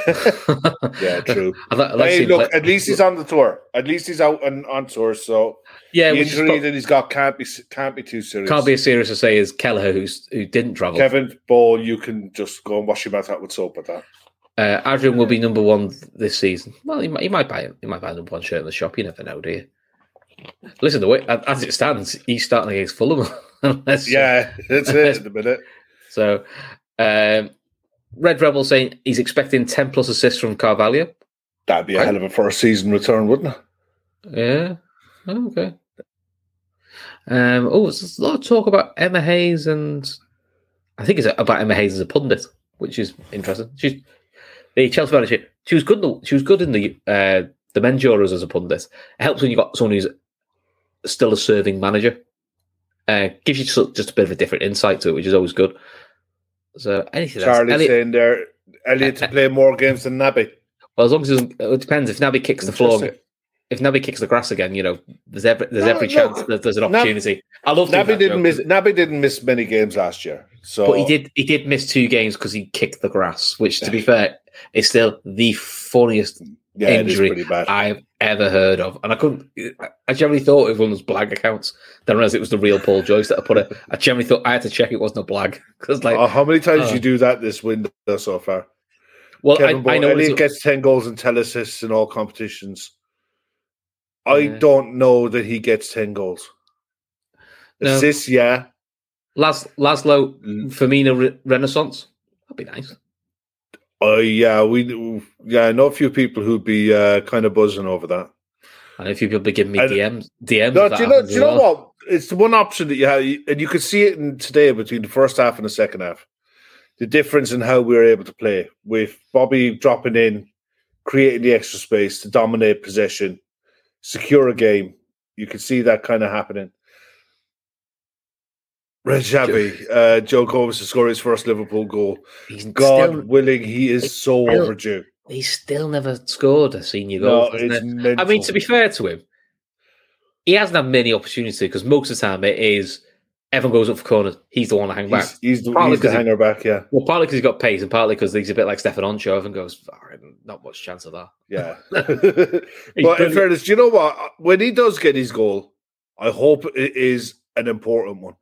Yeah, true. Like, I'd like hey, look, play- at least he's on the tour. At least he's out and on tour. So yeah, the injury pro- that he's got can't be can't be too serious. can't be as serious to say is Kelleher, who's who didn't travel. Kevin Ball, you can just go and wash your mouth out with soap at that. Uh, Adrian will be number one this season. Well, he might, he might buy he might buy a number one shirt in the shop. You never know, do you? Listen, the way as it stands, he's starting against Fulham. Unless- Yeah, that's it at the minute. So, um, Red Rebel saying he's expecting ten plus assists from Carvalho. That'd be a Right. hell of a first season return, wouldn't it? Yeah. Oh, okay. Um, oh, there's a lot of talk about Emma Hayes, and I think it's about Emma Hayes as a pundit, which is interesting. She's the Chelsea manager. She was good. In the, she was good in the uh, the men's Euros as a pundit. It helps when you have got someone who's still a serving manager. Uh, gives you just, just a bit of a different insight to it, which is always good. So anything? Elliot- saying there, Elliott to play more games than Naby. well, as long as it, it depends if Naby kicks the floor, if Naby kicks the grass again, you know, there's every there's No, every no. chance that there's an opportunity. I love Naby didn't joke, miss. Naby didn't miss many games last year. So but he did he did miss two games because he kicked the grass, which to be fair is still the funniest Yeah, injury. I've ever heard of. And I couldn't I generally thought it was one of those blag accounts. Then I realized it was the real Paul Joyce that I put it. I generally thought I had to check it wasn't a blag. Because like Oh, how many times uh, did you do that this window so far? well I, Kevin I know Elliott it's, gets ten goals and ten assists in all competitions. I Yeah. don't know that he gets ten goals. No. Assists, yeah. Las, Laszlo. Firmino Re- Renaissance. That'd be nice. Oh yeah, we yeah, I know a few people who'd be uh, kind of buzzing over that. And a few people be giving me I- DMs, DMs. No, do you know? Do you as know what? It's the one option that you have, and you could see it in today between the first half and the second half. The difference in how we were able to play with Bobby dropping in, creating the extra space to dominate possession, secure a game. You could see that kind of happening. Rejavi, uh, Joe Gomez to score his first Liverpool goal. He's God still, willing, he is so still- overdue. he's still never scored a senior goal. it? I mean, to be fair to him, he hasn't had many opportunities because most of the time it is everyone goes up for corners. He's the one to hang back. he's, he's the, Partly he's the he- hanger back, yeah. Well, partly because he's got pace, and partly because he's a bit like Stefan Oncho. Everyone goes, "All right, not much chance of that. Yeah. He's but in fairness, do you know what? When he does get his goal, I hope it is an important one.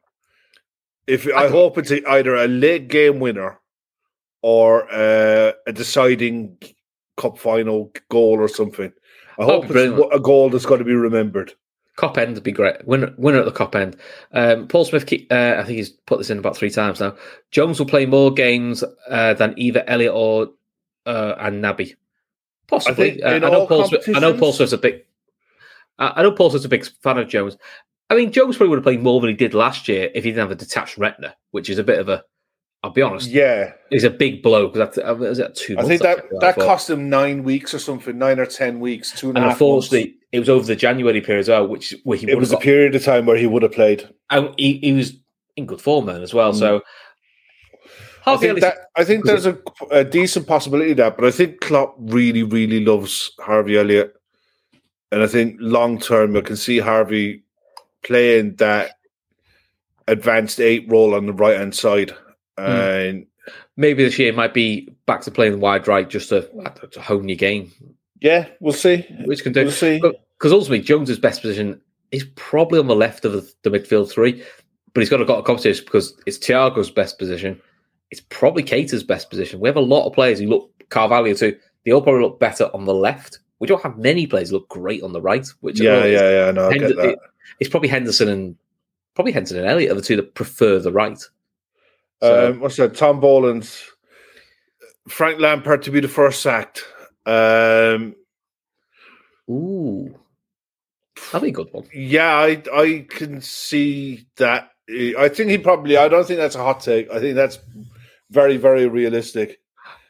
If I, I- hope it's a- either a late game winner or uh, a deciding cup final goal or something. I hope it's brilliant. a goal that's going to be remembered. Kop end would be great. Winner, winner at the Kop end. Um, Paul Smith, uh, I think he's put this in about three times now. Jones will play more games uh, than either Elliott or uh, and Naby. Possibly. think Uh, I, know Paul Smith, I know Paul Smith's a big. I I know Paul Smith's a big fan of Jones. I mean, Jones probably would have played more than he did last year if he didn't have a detached retina, which is a bit of a. I'll be honest. Yeah, He's a big blow because that's uh, was that two. I months think that it that cost him nine weeks or something, nine or ten weeks, two and a And half. months. unfortunately, it was over the January period as well, which where he it was a got period of time where he would have played. and he, he was in good form then as well. So I Harvey think that I think there's a, a decent possibility that, but I think Klopp really, really loves Harvey Elliott, and I think long term you can see Harvey playing that advanced eight role on the right hand side, hmm. and maybe this year might be back to playing wide right just to, to hone your game, yeah, we'll see. which can do. We'll see. Because ultimately, Jones's best position is probably on the left of the, the midfield three, but he's got to got a competition because it's Thiago's best position. It's probably Keita's best position. We have a lot of players who look Carvalho too. They all probably look better on the left. We don't have many players who look great on the right. Which Yeah, yeah, yeah. No, I get that. it- it's probably Henderson and probably Henderson and Elliott are the two that prefer the right. So, Um, what's that? Tom Boland's Frank Lampard to be the first sacked. Um, ooh, that'd be a good one. yeah, I I can see that. I think he probably. I don't think that's a hot take. I think that's very very realistic.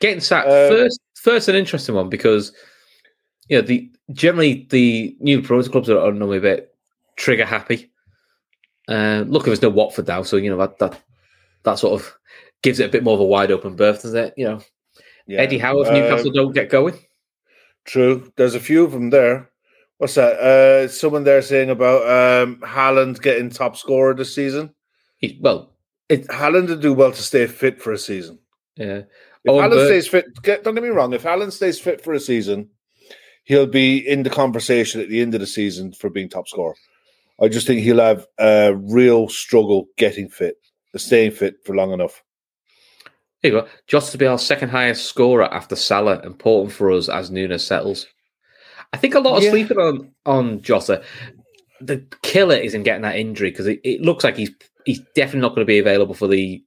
Getting sacked Um, first, first an interesting one because you know the generally the new promoter clubs are, are normally a bit trigger happy. Uh, look, there's no Watford now, so you know that that that sort of gives it a bit more of a wide open berth, doesn't it? You know, Yeah. Eddie Howe if Newcastle don't get going. True. There's a few of them there. What's that? Uh, someone there saying about um, Haaland getting top scorer this season. He, well, it, Haaland would do well to stay fit for a season. yeah, If Owen Haaland stays fit, get, don't get me wrong. If Haaland stays fit for a season, he'll be in the conversation at the end of the season for being top scorer. I just think he'll have a real struggle getting fit, staying fit for long enough. There you go. Jota to be our second highest scorer after Salah, important for us as Nunez settles. I think a lot of Yeah. sleeping on on Jota. The killer is in getting that injury because it, it looks like he's he's definitely not going to be available for the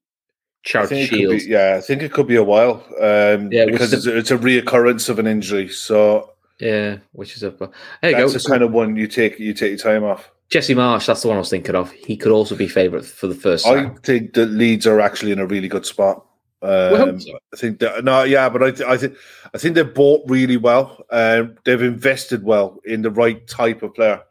Charity think it could Shield. be, yeah, I think it could be a while um, Yeah, because is it's, a, it's a reoccurrence of an injury. So Yeah, which is a there you that's go. the kind of one you take you take your time off. Jesse Marsch, that's the one I was thinking of. He could also be favourite for the first. I sack. think that Leeds are actually in a really good spot. Um, so. I think that no, yeah, but I, th- I think I think they've bought really well. Um, they've invested well in the right type of player.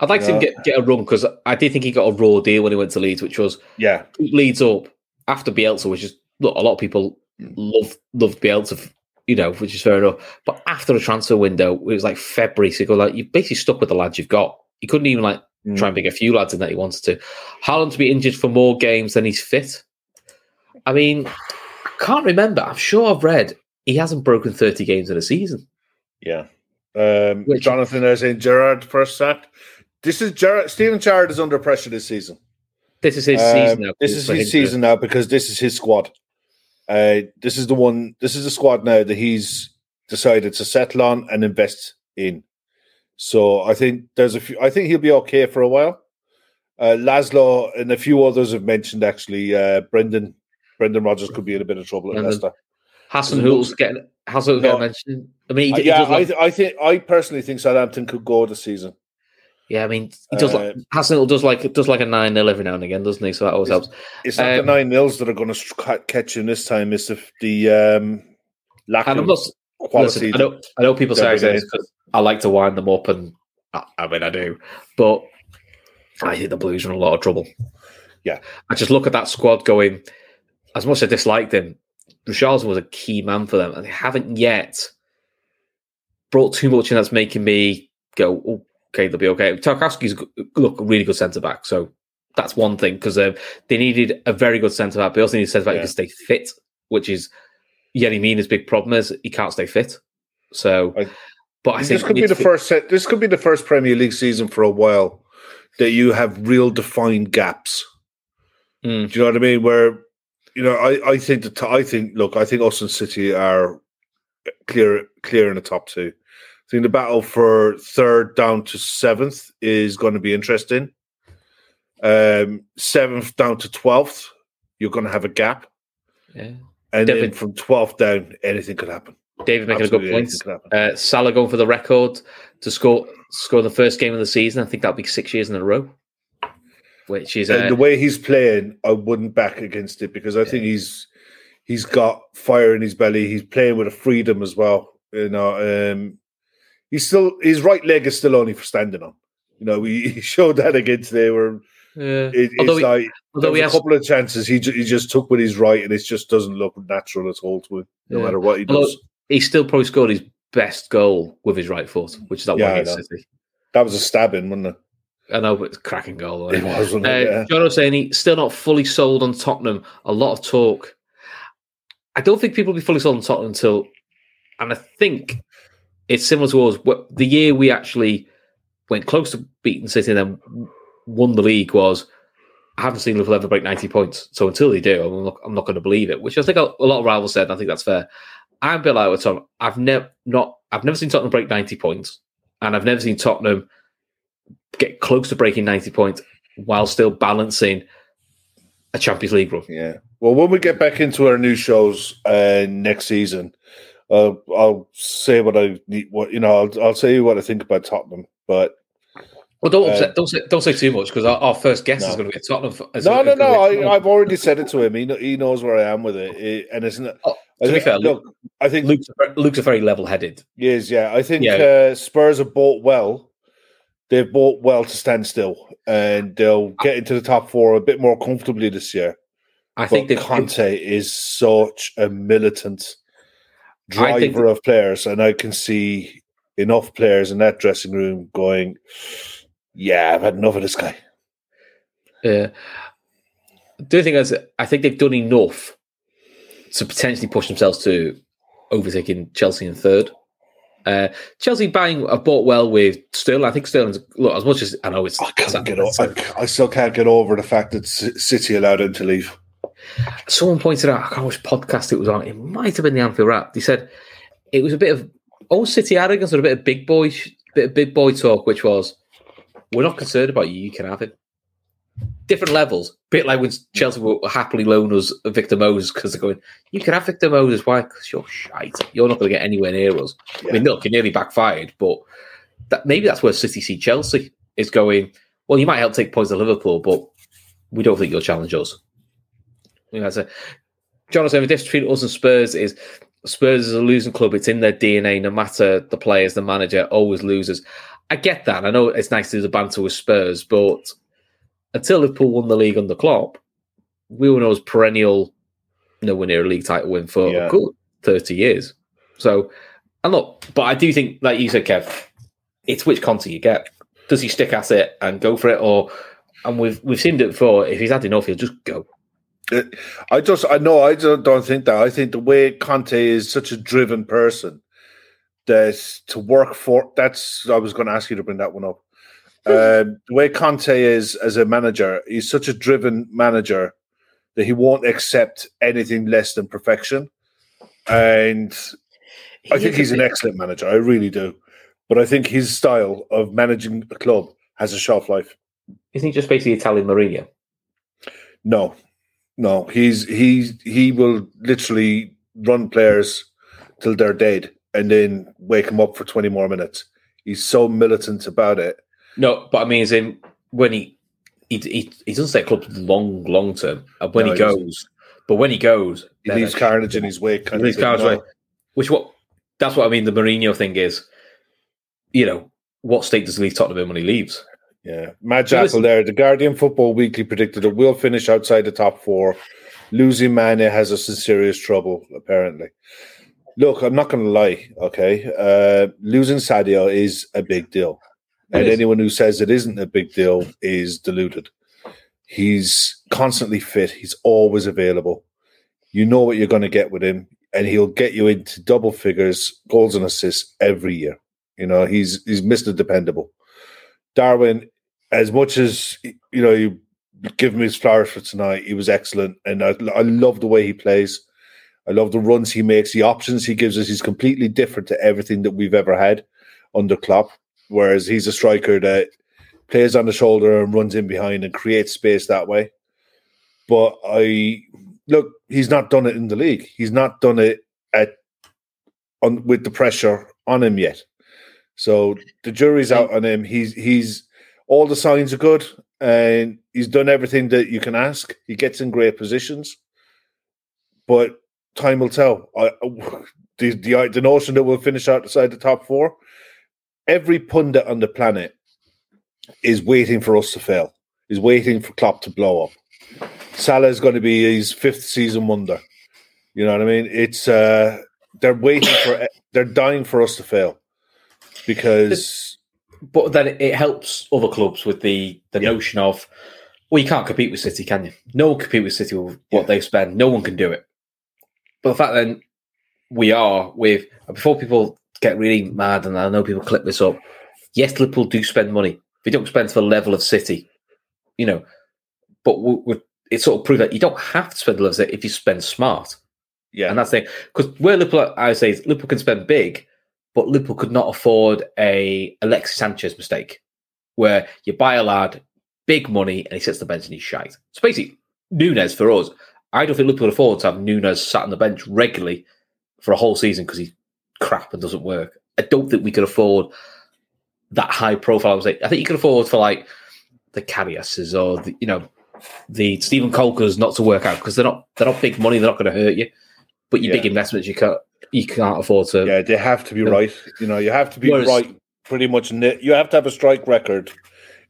I'd like to Yeah. get get a run because I did think he got a raw deal when he went to Leeds, which was Yeah, Leeds up after Bielsa, which is look a lot of people love loved Bielsa you know, which is fair enough. But after the transfer window, it was like February, so you go like you're basically stuck with the lads you've got. You couldn't even like Mm. try and pick a few lads in that he wanted to. Haaland to be injured for more games than he's fit. I mean, I can't remember. I'm sure I've read he hasn't broken 30 games in a season. Yeah. Um, Which- Jonathan is saying Gerrard first sack. This is Gerrard. Steven Gerrard is under pressure this season. This is his Um, season now. This is his season now because this is his squad. Uh, this is the one. This is the squad now that he's decided to settle on and invest in. So I think there's a few. I think he'll be okay for a while. Uh, Laszlo and a few others have mentioned actually. Uh, Brendan Brendan Rodgers could be in a bit of trouble at. Leicester. Hassan Doesn't getting Hassan No. mentioned. I mean, he, Uh, he yeah, like, I, I think I personally think Southampton could go this season. yeah. I mean, he does uh, like Hassan does like does like a nine 0 every now and again, doesn't he? So that always helps. It's not Um, the nine nils that are going to catch him this time. It's the, the um, lack of not, quality. listen, I know I know people say I Every say day. this because I like to wind them up, and I, mean I do, but I think the Blues are in a lot of trouble. Yeah. I just look at that squad going. As much as I disliked him, Richarlison was a key man for them, and they haven't yet brought too much in that's making me go, "Oh, okay, they'll be okay. Tarkowski's look a really good centre back, so that's one thing because um, they needed a very good centre back. but also need a centre back who can stay fit, which is Yerry Mina's big problem is he can't stay fit. So, I- but I this think could be the first set. This could be the first Premier League season for a while that you have real defined gaps. Mm. Do you know what I mean? Where you know, I I think that I think look, I think Austin City are clear clear in the top two. I think the battle for third down to seventh is going to be interesting. Um, seventh down to twelfth, you're going to have a gap, Yeah. and then Definitely. from twelfth down, anything could happen. David making Absolutely a good point. anything could happen. Uh, Salah going for the record to score score the first game of the season. I think that'll be six years in a row, which is and uh, the way he's playing, I wouldn't back against it because I think he's he's got fire in his belly. He's playing with a freedom as well. You know, um, he's still his right leg is still only for standing on. You know, he, he showed that again today. Where uh, it, although it's he, like although he has a couple of chances he ju- he just took with his right, and it just doesn't look natural at all to him, no Yeah. matter what he Although- does. He still probably scored his best goal with his right foot, which is that Yeah, one against. City. That was a stabbing, wasn't it? I know, but it's a cracking goal. It wasn't was, wasn't Uh, it? Yeah. John he's still not fully sold on Tottenham. A lot of talk. I don't think people will be fully sold on Tottenham until, and I think it's similar to us. What the year we actually went close to beating City and then won the league was. I haven't seen Liverpool ever break ninety points, so until they do, I'm not, I'm not going to believe it. Which I think a, a lot of rivals said. And I think that's fair. I'm a bit like with Tottenham. I've never not. I've never seen Tottenham break ninety points, and I've never seen Tottenham get close to breaking 90 points while still balancing a Champions League run. Yeah. Well, when we get back into our new shows uh, next season, uh, I'll say what I need. What you know, I'll, I'll say what I think about Tottenham. But Well, don't Uh, upset, don't say don't say too much because our, our first guest is going to be Tottenham. f- is no, no, no. I, I've already said it to him. He he knows where I am with it, It- and it's not. Oh, to be fair, look, I think Luke's, Luke's a very level-headed. Yes, yeah. I think Yeah. uh, Spurs have bought well. They've bought well to stand still, and they'll get into the top four a bit more comfortably this year. I think but they've Conte is such a militant I think- driver of players, and I can see enough players in that dressing room going, "Yeah, I've had enough of this guy." Uh, the other thing is, I think they've done enough to potentially push themselves to overtaking Chelsea in third. Uh, Chelsea buying have bought well with Sterling. I think Sterling's look as much as I know it's. I can't get over. I, I still can't get over the fact that City allowed him to leave. someone pointed out, I can't which podcast it was on. It might have been the Anfield Wrap. They said it was a bit of old City arrogance or a bit of big boy, bit of big boy talk, which was, "We're not concerned about you. You can have it." Different levels, bit like when Chelsea will happily loan us Victor Moses because they're going, "You can have Victor Moses. Why? Because you're shite. You're not going to get anywhere near us." I mean, look, it nearly backfired, but that maybe that's where City see Chelsea is going. Well, you might help take points to Liverpool, but we don't think you'll challenge us. You know, so John saying the difference between us and Spurs is Spurs is a losing club. It's in their DNA. No matter the players, the manager always loses. I get that. I know it's nice to do the banter with Spurs, but until Liverpool won the league under Klopp, we were known as perennial nowhere near a league title win for Yeah. a good thirty years. So, and look, but I do think, like you said, Kev, it's which Conte you get. Does he stick at it and go for it, or and we've we've seen it before. If he's had enough, he'll just go. Uh, I just, I know, I don't, don't think that. I think the way Conte is such a driven person that to work for, that's, I was going to ask you to bring that one up. Um, the way Conte is as a manager, he's such a driven manager that he won't accept anything less than perfection. And I think he's an excellent manager. I really do. But I think his style of managing a club has a shelf life. Isn't he just basically Italian Mourinho? No, no. He's he he will literally run players till they're dead and then wake them up for twenty more minutes. He's so militant about it. No, but I mean, as in when he he he, he doesn't stay at clubs long long term. And when No, he he doesn't. goes, but when he goes, He leaves it's- carnage in his wake. of Leaves carnage. Which what that's what I mean. The Mourinho thing is, you know, what state does he leave Tottenham in when he leaves? Yeah, Mad So Jackal there. The Guardian Football Weekly predicted it will finish outside the top four. Losing Mane has us in serious trouble, apparently. Look, I'm not going to lie, okay? Uh, losing Sadio is a big deal. It and is. anyone who says it isn't a big deal is deluded. He's constantly fit, he's always available. You know what you're going to get with him, and he'll get you into double figures, goals and assists every year. You know, he's he's Mr. Dependable. Darwin, as much as you know, you give him his flowers for tonight. He was excellent, and I, I love the way he plays. I love the runs he makes, the options he gives us. He's completely different to everything that we've ever had under Klopp. Whereas he's a striker that plays on the shoulder and runs in behind and creates space that way. But I look, he's not done it in the league. He's not done it at on with the pressure on him yet. So the jury's out on him. He's he's all the signs are good, and he's done everything that you can ask. He gets in great positions, but time will tell. I, the, the the notion that we'll finish outside the top four, every pundit on the planet is waiting for us to fail. Is waiting for Klopp to blow up. Salah is going to be his fifth season wonder. You know what I mean? It's uh, they're waiting for they're dying for us to fail because But then it, helps other clubs with the the Yeah. notion of, well, you can't compete with City, can you? No one can compete with City with what Yeah. they spend. No one can do it. But the fact then we are with before people get really mad, and I know people clip this up. Yes, Liverpool do spend money. They don't spend to the level of City, you know. But we, we, it sort of proves that you don't have to spend the level of City if you spend smart. yeah, And that's the because where Liverpool, I would say, is Liverpool can spend big, but Liverpool could not afford a Alexis Sanchez mistake, where you buy a lad, big money, and he sits the bench and he's shite. So basically, Nunez for us, I don't think Liverpool afford to have Nunez sat on the bench regularly for a whole season because he's crap and doesn't work. I don't think we could afford that high profile. I would say I think you can afford for like the Kariuses or the, you know the Steven Caulkers not to work out because they're not they're not big money. They're not going to hurt you, but your Yeah. big investments you can't you can't afford to. yeah, they have to be Yeah. right. You know, you have to be Whereas- right. Pretty much, you have to have a strike record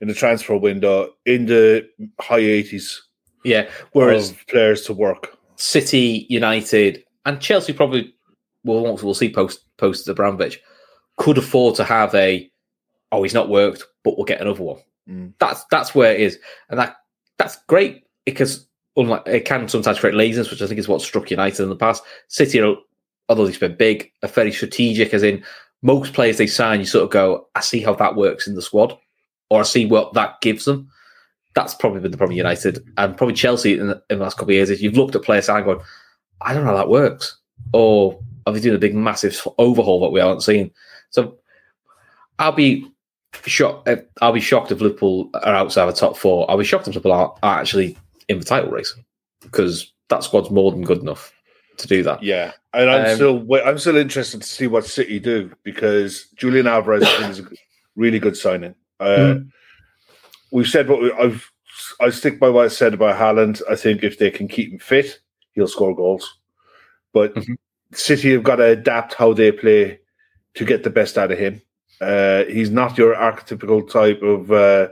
in the transfer window in the high eighties. Yeah. Whereas players to work. City, United, and Chelsea probably will we'll see post post Abramovich could afford to have a oh he's not worked, but we'll get another one. Mm. That's that's where it is, and that that's great because unlike it can sometimes create laziness, which I think is what struck United in the past. City, are, although they spend big, are very strategic. As in most players they sign, you sort of go, I see how that works in the squad, or I see what that gives them. That's probably been the problem United and probably Chelsea in the, in the last couple of years. Is you've looked at players and going, I don't know how that works, or doing a big massive overhaul that we haven't seen? So I'll be shocked. if- I'll be shocked if Liverpool are outside the top four. I'll be shocked if Liverpool are, are actually in the title race because that squad's more than good enough to do that. Yeah, and I'm Um, still I'm still interested to see what City do because Julian Alvarez is a really good signing. Uh, Mm. We've said what we, I've. I stick by what I said about Haaland. I think if they can keep him fit, he'll score goals. But Mhm. City have got to adapt how they play to get the best out of him. Uh, he's not your archetypical type of uh,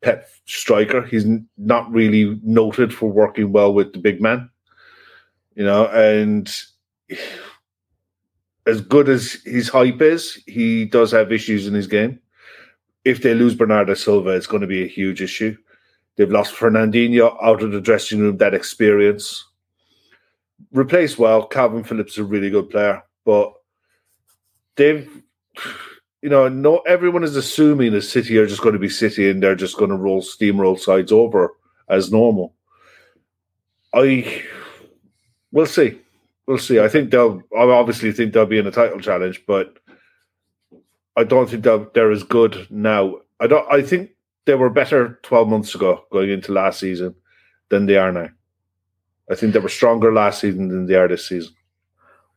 pep striker. He's not really noted for working well with the big man you know, and as good as his hype is, he does have issues in his game. If they lose Bernardo Silva, it's going to be a huge issue. They've lost Fernandinho out of the dressing room, that experience. Replaced well. Kalvin Phillips is a really good player, but they've, you know, no everyone is assuming that City are just going to be City and they're just going to roll steamroll sides over as normal. I, we'll see we'll see. I think they'll. I obviously think they'll be in a title challenge, but I don't think they're, they're as good now. I don't. I think they were better twelve months ago going into last season than they are now. I think they were stronger last season than they are this season.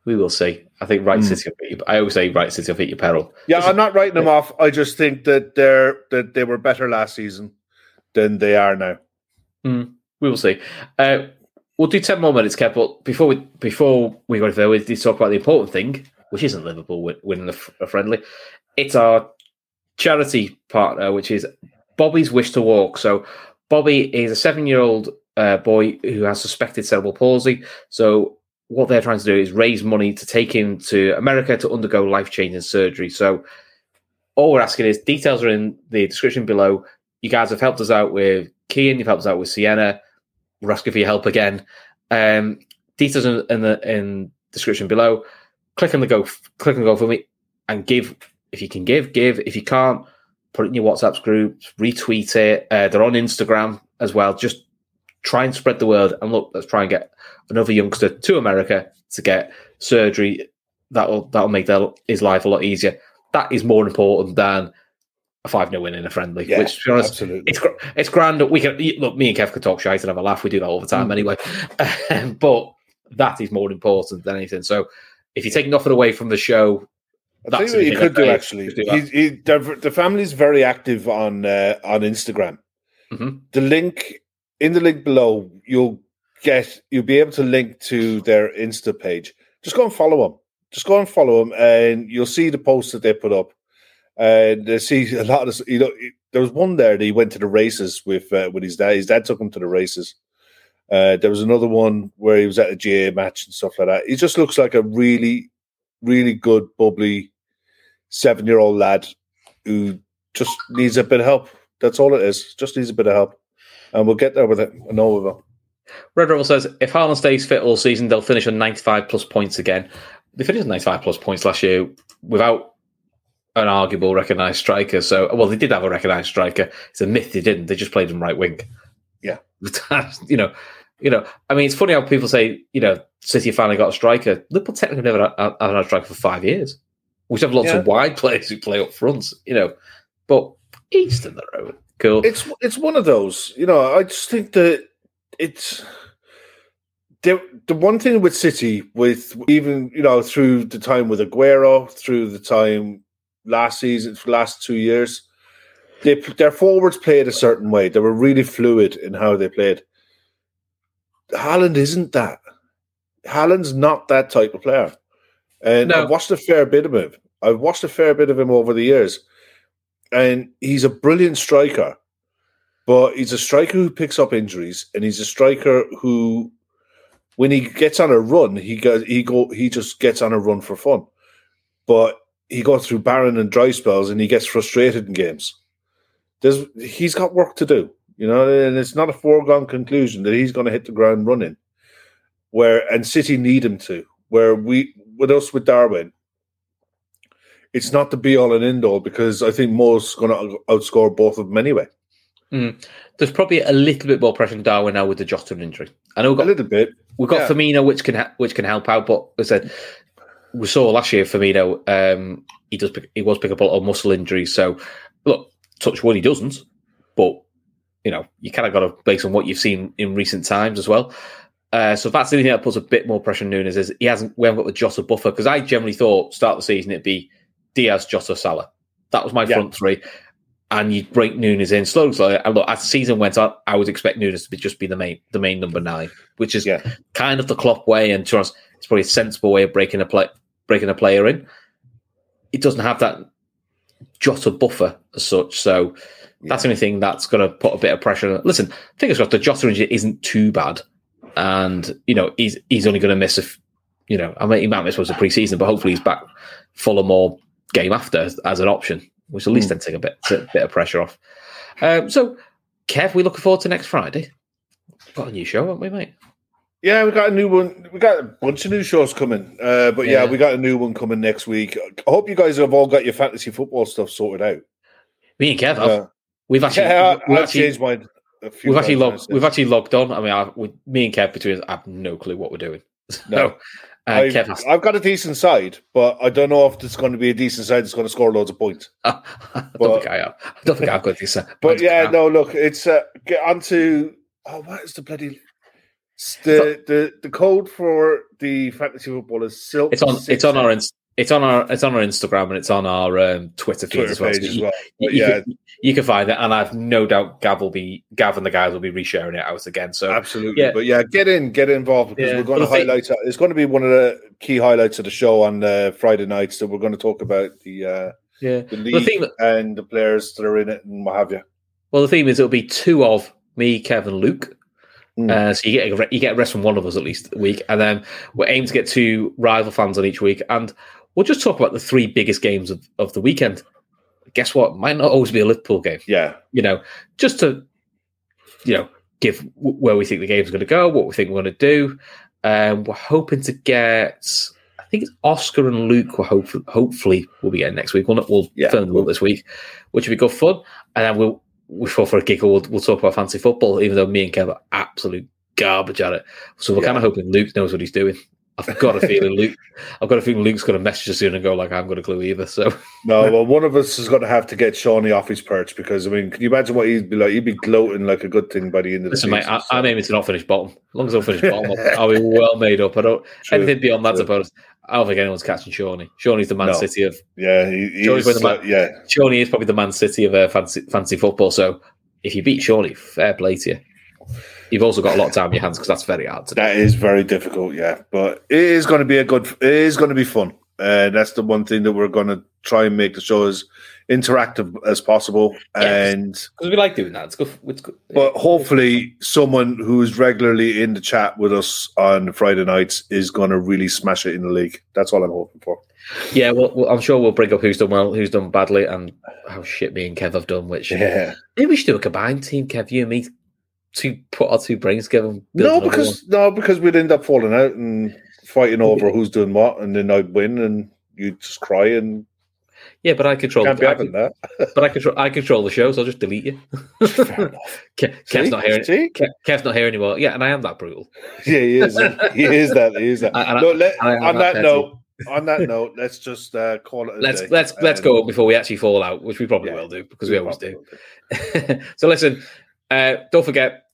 We will see. I think right mm. City. Will I always say right City will beat your peril. Yeah, I'm not writing them off. I just think that they're that they were better last season than they are now. Mm. We will see. Uh, We'll do ten more minutes, Kev. But before we before we go further, we need to talk about the important thing, which isn't Liverpool winning a, friendly. It's our charity partner, which is Bobby's Wish to Walk. So Bobby is a seven-year-old uh, boy who has suspected cerebral palsy. So what they're trying to do is raise money to take him to America to undergo life-changing surgery. So all we're asking is details are in the description below. You guys have helped us out with Kian, you've helped us out with Sienna we're asking for your help again. Um, details in, in the in description below. Click on the go, click on the go for me, and give if you can give, give. If you can't, put it in your WhatsApp group, retweet it. Uh, they're on Instagram as well. Just try and spread the word. And look, let's try and get another youngster to America to get surgery. That'll that'll make their, his life a lot easier. That is more important than a 5 0 win in a friendly, yeah, which, to be honest, absolutely. it's, it's grand. We can look, me and Kev could talk shite and have a laugh. We do that all the time mm. anyway. but that is more important than anything. So if you're taking nothing away from the show, I think what you could do actually. Do he, he, the, the family's very active on uh, on Instagram. Mm-hmm. The link in the link below, you'll get you'll be able to link to their Insta page. Just go and follow them. Just go and follow them, and you'll see the posts that they put up and uh, see a lot of you know there was one there that he went to the races with uh, with his dad. His dad took him to the races. Uh, there was another one where he was at a GA match and stuff like that. He just looks like a really, really good, bubbly seven year old lad who just needs a bit of help. That's all it is. Just needs a bit of help, and we'll get there with it. I know we will. Red Rebel says if Haaland stays fit all season, they'll finish on 95 plus points again. They finished on 95 plus points last year without an arguable recognised striker. So, well, they did have a recognised striker. It's a myth they didn't. They just played him right wing. Yeah, you know, you know. I mean, it's funny how people say, you know, City finally got a striker. Liverpool technically never had, had a striker for five years. We have lots yeah. of wide players who play up front, you know, but east in the road. Cool. It's it's one of those, you know. I just think that it's the the one thing with City, with even you know through the time with Aguero, through the time last season, last two years, they, their forwards played a certain way. They were really fluid in how they played. Haaland isn't that. Haaland's not that type of player. And no. I've watched a fair bit of him. I've watched a fair bit of him over the years. And he's a brilliant striker. But he's a striker who picks up injuries, and he's a striker who, when he gets on a run, he goes, he go, he just gets on a run for fun. But he goes through barren and dry spells and he gets frustrated in games. There's he's got work to do, you know, and it's not a foregone conclusion that he's going to hit the ground running. Where and City need him to. Where we with us with Darwin, it's not the be all and end all because I think Mo's going to outscore both of them anyway. Mm. There's probably a little bit more pressure on Darwin now with the Jota injury. I know we've got a little bit. We've got yeah. Firmino, which can ha- which can help out, but as I said, we saw last year Firmino, um, he does pick, he was pick up a lot of muscle injuries. So look, touch wood, he doesn't. But you know, you kind of got to based on what you've seen in recent times as well. Uh, so that's the only thing that puts a bit more pressure on Nunez is he hasn't we haven't got the Jota buffer because I generally thought start of the season it'd be Diaz, Jota, Salah. That was my yeah. front three. And you'd break Nunez in slowly, slowly. And look, as the season went on, I would expect Nunez to be just be the main the main number nine, which is yeah. kind of the Klopp way. And to us, it's probably a sensible way of breaking a play breaking a player in. It doesn't have that Jota buffer as such. So yeah. that's the only thing that's going to put a bit of pressure. Listen, fingers crossed, the Jota injury isn't too bad. And, you know, he's he's only going to miss a, you know, I mean, he might miss was a pre-season, but hopefully he's back full of more game after as an option, which at least then take a bit a bit of pressure off. Um, so, Kev, we looking forward to next Friday. Got a new show, haven't we, mate? Yeah, we got a new one. We got a bunch of new shows coming. Uh, but yeah. Yeah. we got a new one coming next week. I hope you guys have all got your fantasy football stuff sorted out. Me and Kev. Uh, we've actually, yeah, we've actually, changed few we've actually logged, we've actually logged on. I mean, I, with me and Kev between us, I have no clue what we're doing. No. Uh, I've, I've got a decent side, but I don't know if it's going to be a decent side that's going to score loads of points. I don't but- think I have. I don't think I've got uh, But yeah, no, look, it's uh, get onto. Oh, what is the bloody the the the code for the fantasy football is silk. it's on. It's on our. Inst- It's on our. It's on our Instagram and it's on our um, Twitter feed Twitter as well. So as well. you, you yeah, can, you can find it, and I've no doubt Gav will be Gav and the guys will be resharing it out again. So absolutely. yeah. But yeah, get in, get involved because Yeah. we're going to Well, the thing- highlight. It's going to be one of the key highlights of the show on uh, Friday nights. So we're going to talk about the uh, yeah. the The theme, and the players that are in it and what have you. well, the theme is it'll be two of me, Kevin, Luke. Mm. Uh, so you get a, re- you get a rest from one of us at least a week, and then we're aiming to get two rival fans on each week, and we'll just talk about the three biggest games of, of the weekend. Guess what? Might not always be a Liverpool game. Yeah, you know, just to, you know, give w- where we think the game's going to go, what we think we're going to do. Um, we're hoping to get, I think it's Oscar and Luke. We're hope, hopefully we'll be getting next week. We'll, we'll Yeah. film them all this week, which will be good fun. And then we'll we fall for a giggle. We'll, we'll talk about fancy football, even though me and Kev are absolute garbage at it. So we're Yeah. kind of hoping Luke knows what he's doing. I've got a feeling Luke. I've got a feeling Luke's going to message us soon and go like, "I haven't got a clue either." So no. Well, one of us is going to have to get Shawnee off his perch because I mean, can you imagine what he'd be like? He'd be gloating like a good thing by the end of the Listen, season. mate, I, I'm aiming to not finish bottom. As long as I finish bottom, I'll, I'll be well made up. I don't True, anything beyond that. true. about. I don't think anyone's catching Shawnee. Shawnee's the Man No. City of Yeah, he, he's, Shawnee with the uh, yeah, Shawnee is probably the Man City of uh, fancy fancy football. So if you beat Shawnee, fair play to you. You've also got a lot of time in your hands because that's very hard to do. that is very difficult. Yeah, but it is going to be a good. It is going to be fun. Uh, that's the one thing that we're going to try and make the show as interactive as possible, Yeah, and Because we like doing that. It's good. It's good. but hopefully someone who's regularly in the chat with us on Friday nights is going to really smash it in the league. That's all I'm hoping for. yeah, well, well, I'm sure we'll bring up who's done well, who's done badly, and how shit me and Kev have done. Which Yeah. maybe we should do a combined team, Kev, you and me, to put our two brains together. No, because no, because we'd end up falling out and fighting over who's doing what, and then I'd win, and you'd just cry, and yeah, but I control. can't be having that. but I control. I control the show, so I'll just delete you. Fair enough. Kev, See? Kev's not here. See? Kev, Kev's not here anymore. Yeah, and I am that brutal. Yeah, he is. he is that. He is that. I- No, let- on that that note, on that note, let's just uh, call it. Let's day. let's let's Um, go before we actually fall out, which we probably yeah, will do because we always probably do. so listen, uh, don't forget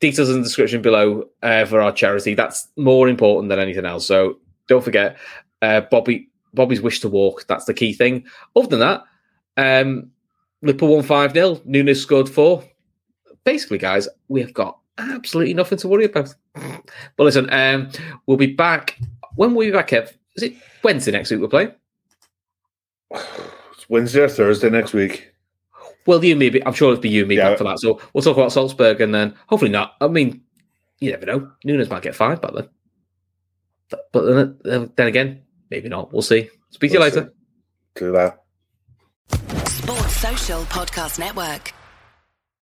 details in the description below uh, for our charity. That's more important than anything else. So don't forget uh, Bobby Bobby's wish to walk. That's the key thing. Other than that, um, Liverpool won five 0 Nunez scored four. Basically, guys, we have got absolutely nothing to worry about. But listen, um, we'll be back. When will we be back, Kev? Is it Wednesday next week we're playing? It's Wednesday or Thursday next week. Well, you and me, I'm sure it'll be you and me Yeah. back for that. So we'll talk about Salzburg and then hopefully not. I mean, you never know. Nunez might get five back then. But, but then, then again, maybe not. We'll see. Speak to you later. see. Do that. Sports Social Podcast Network.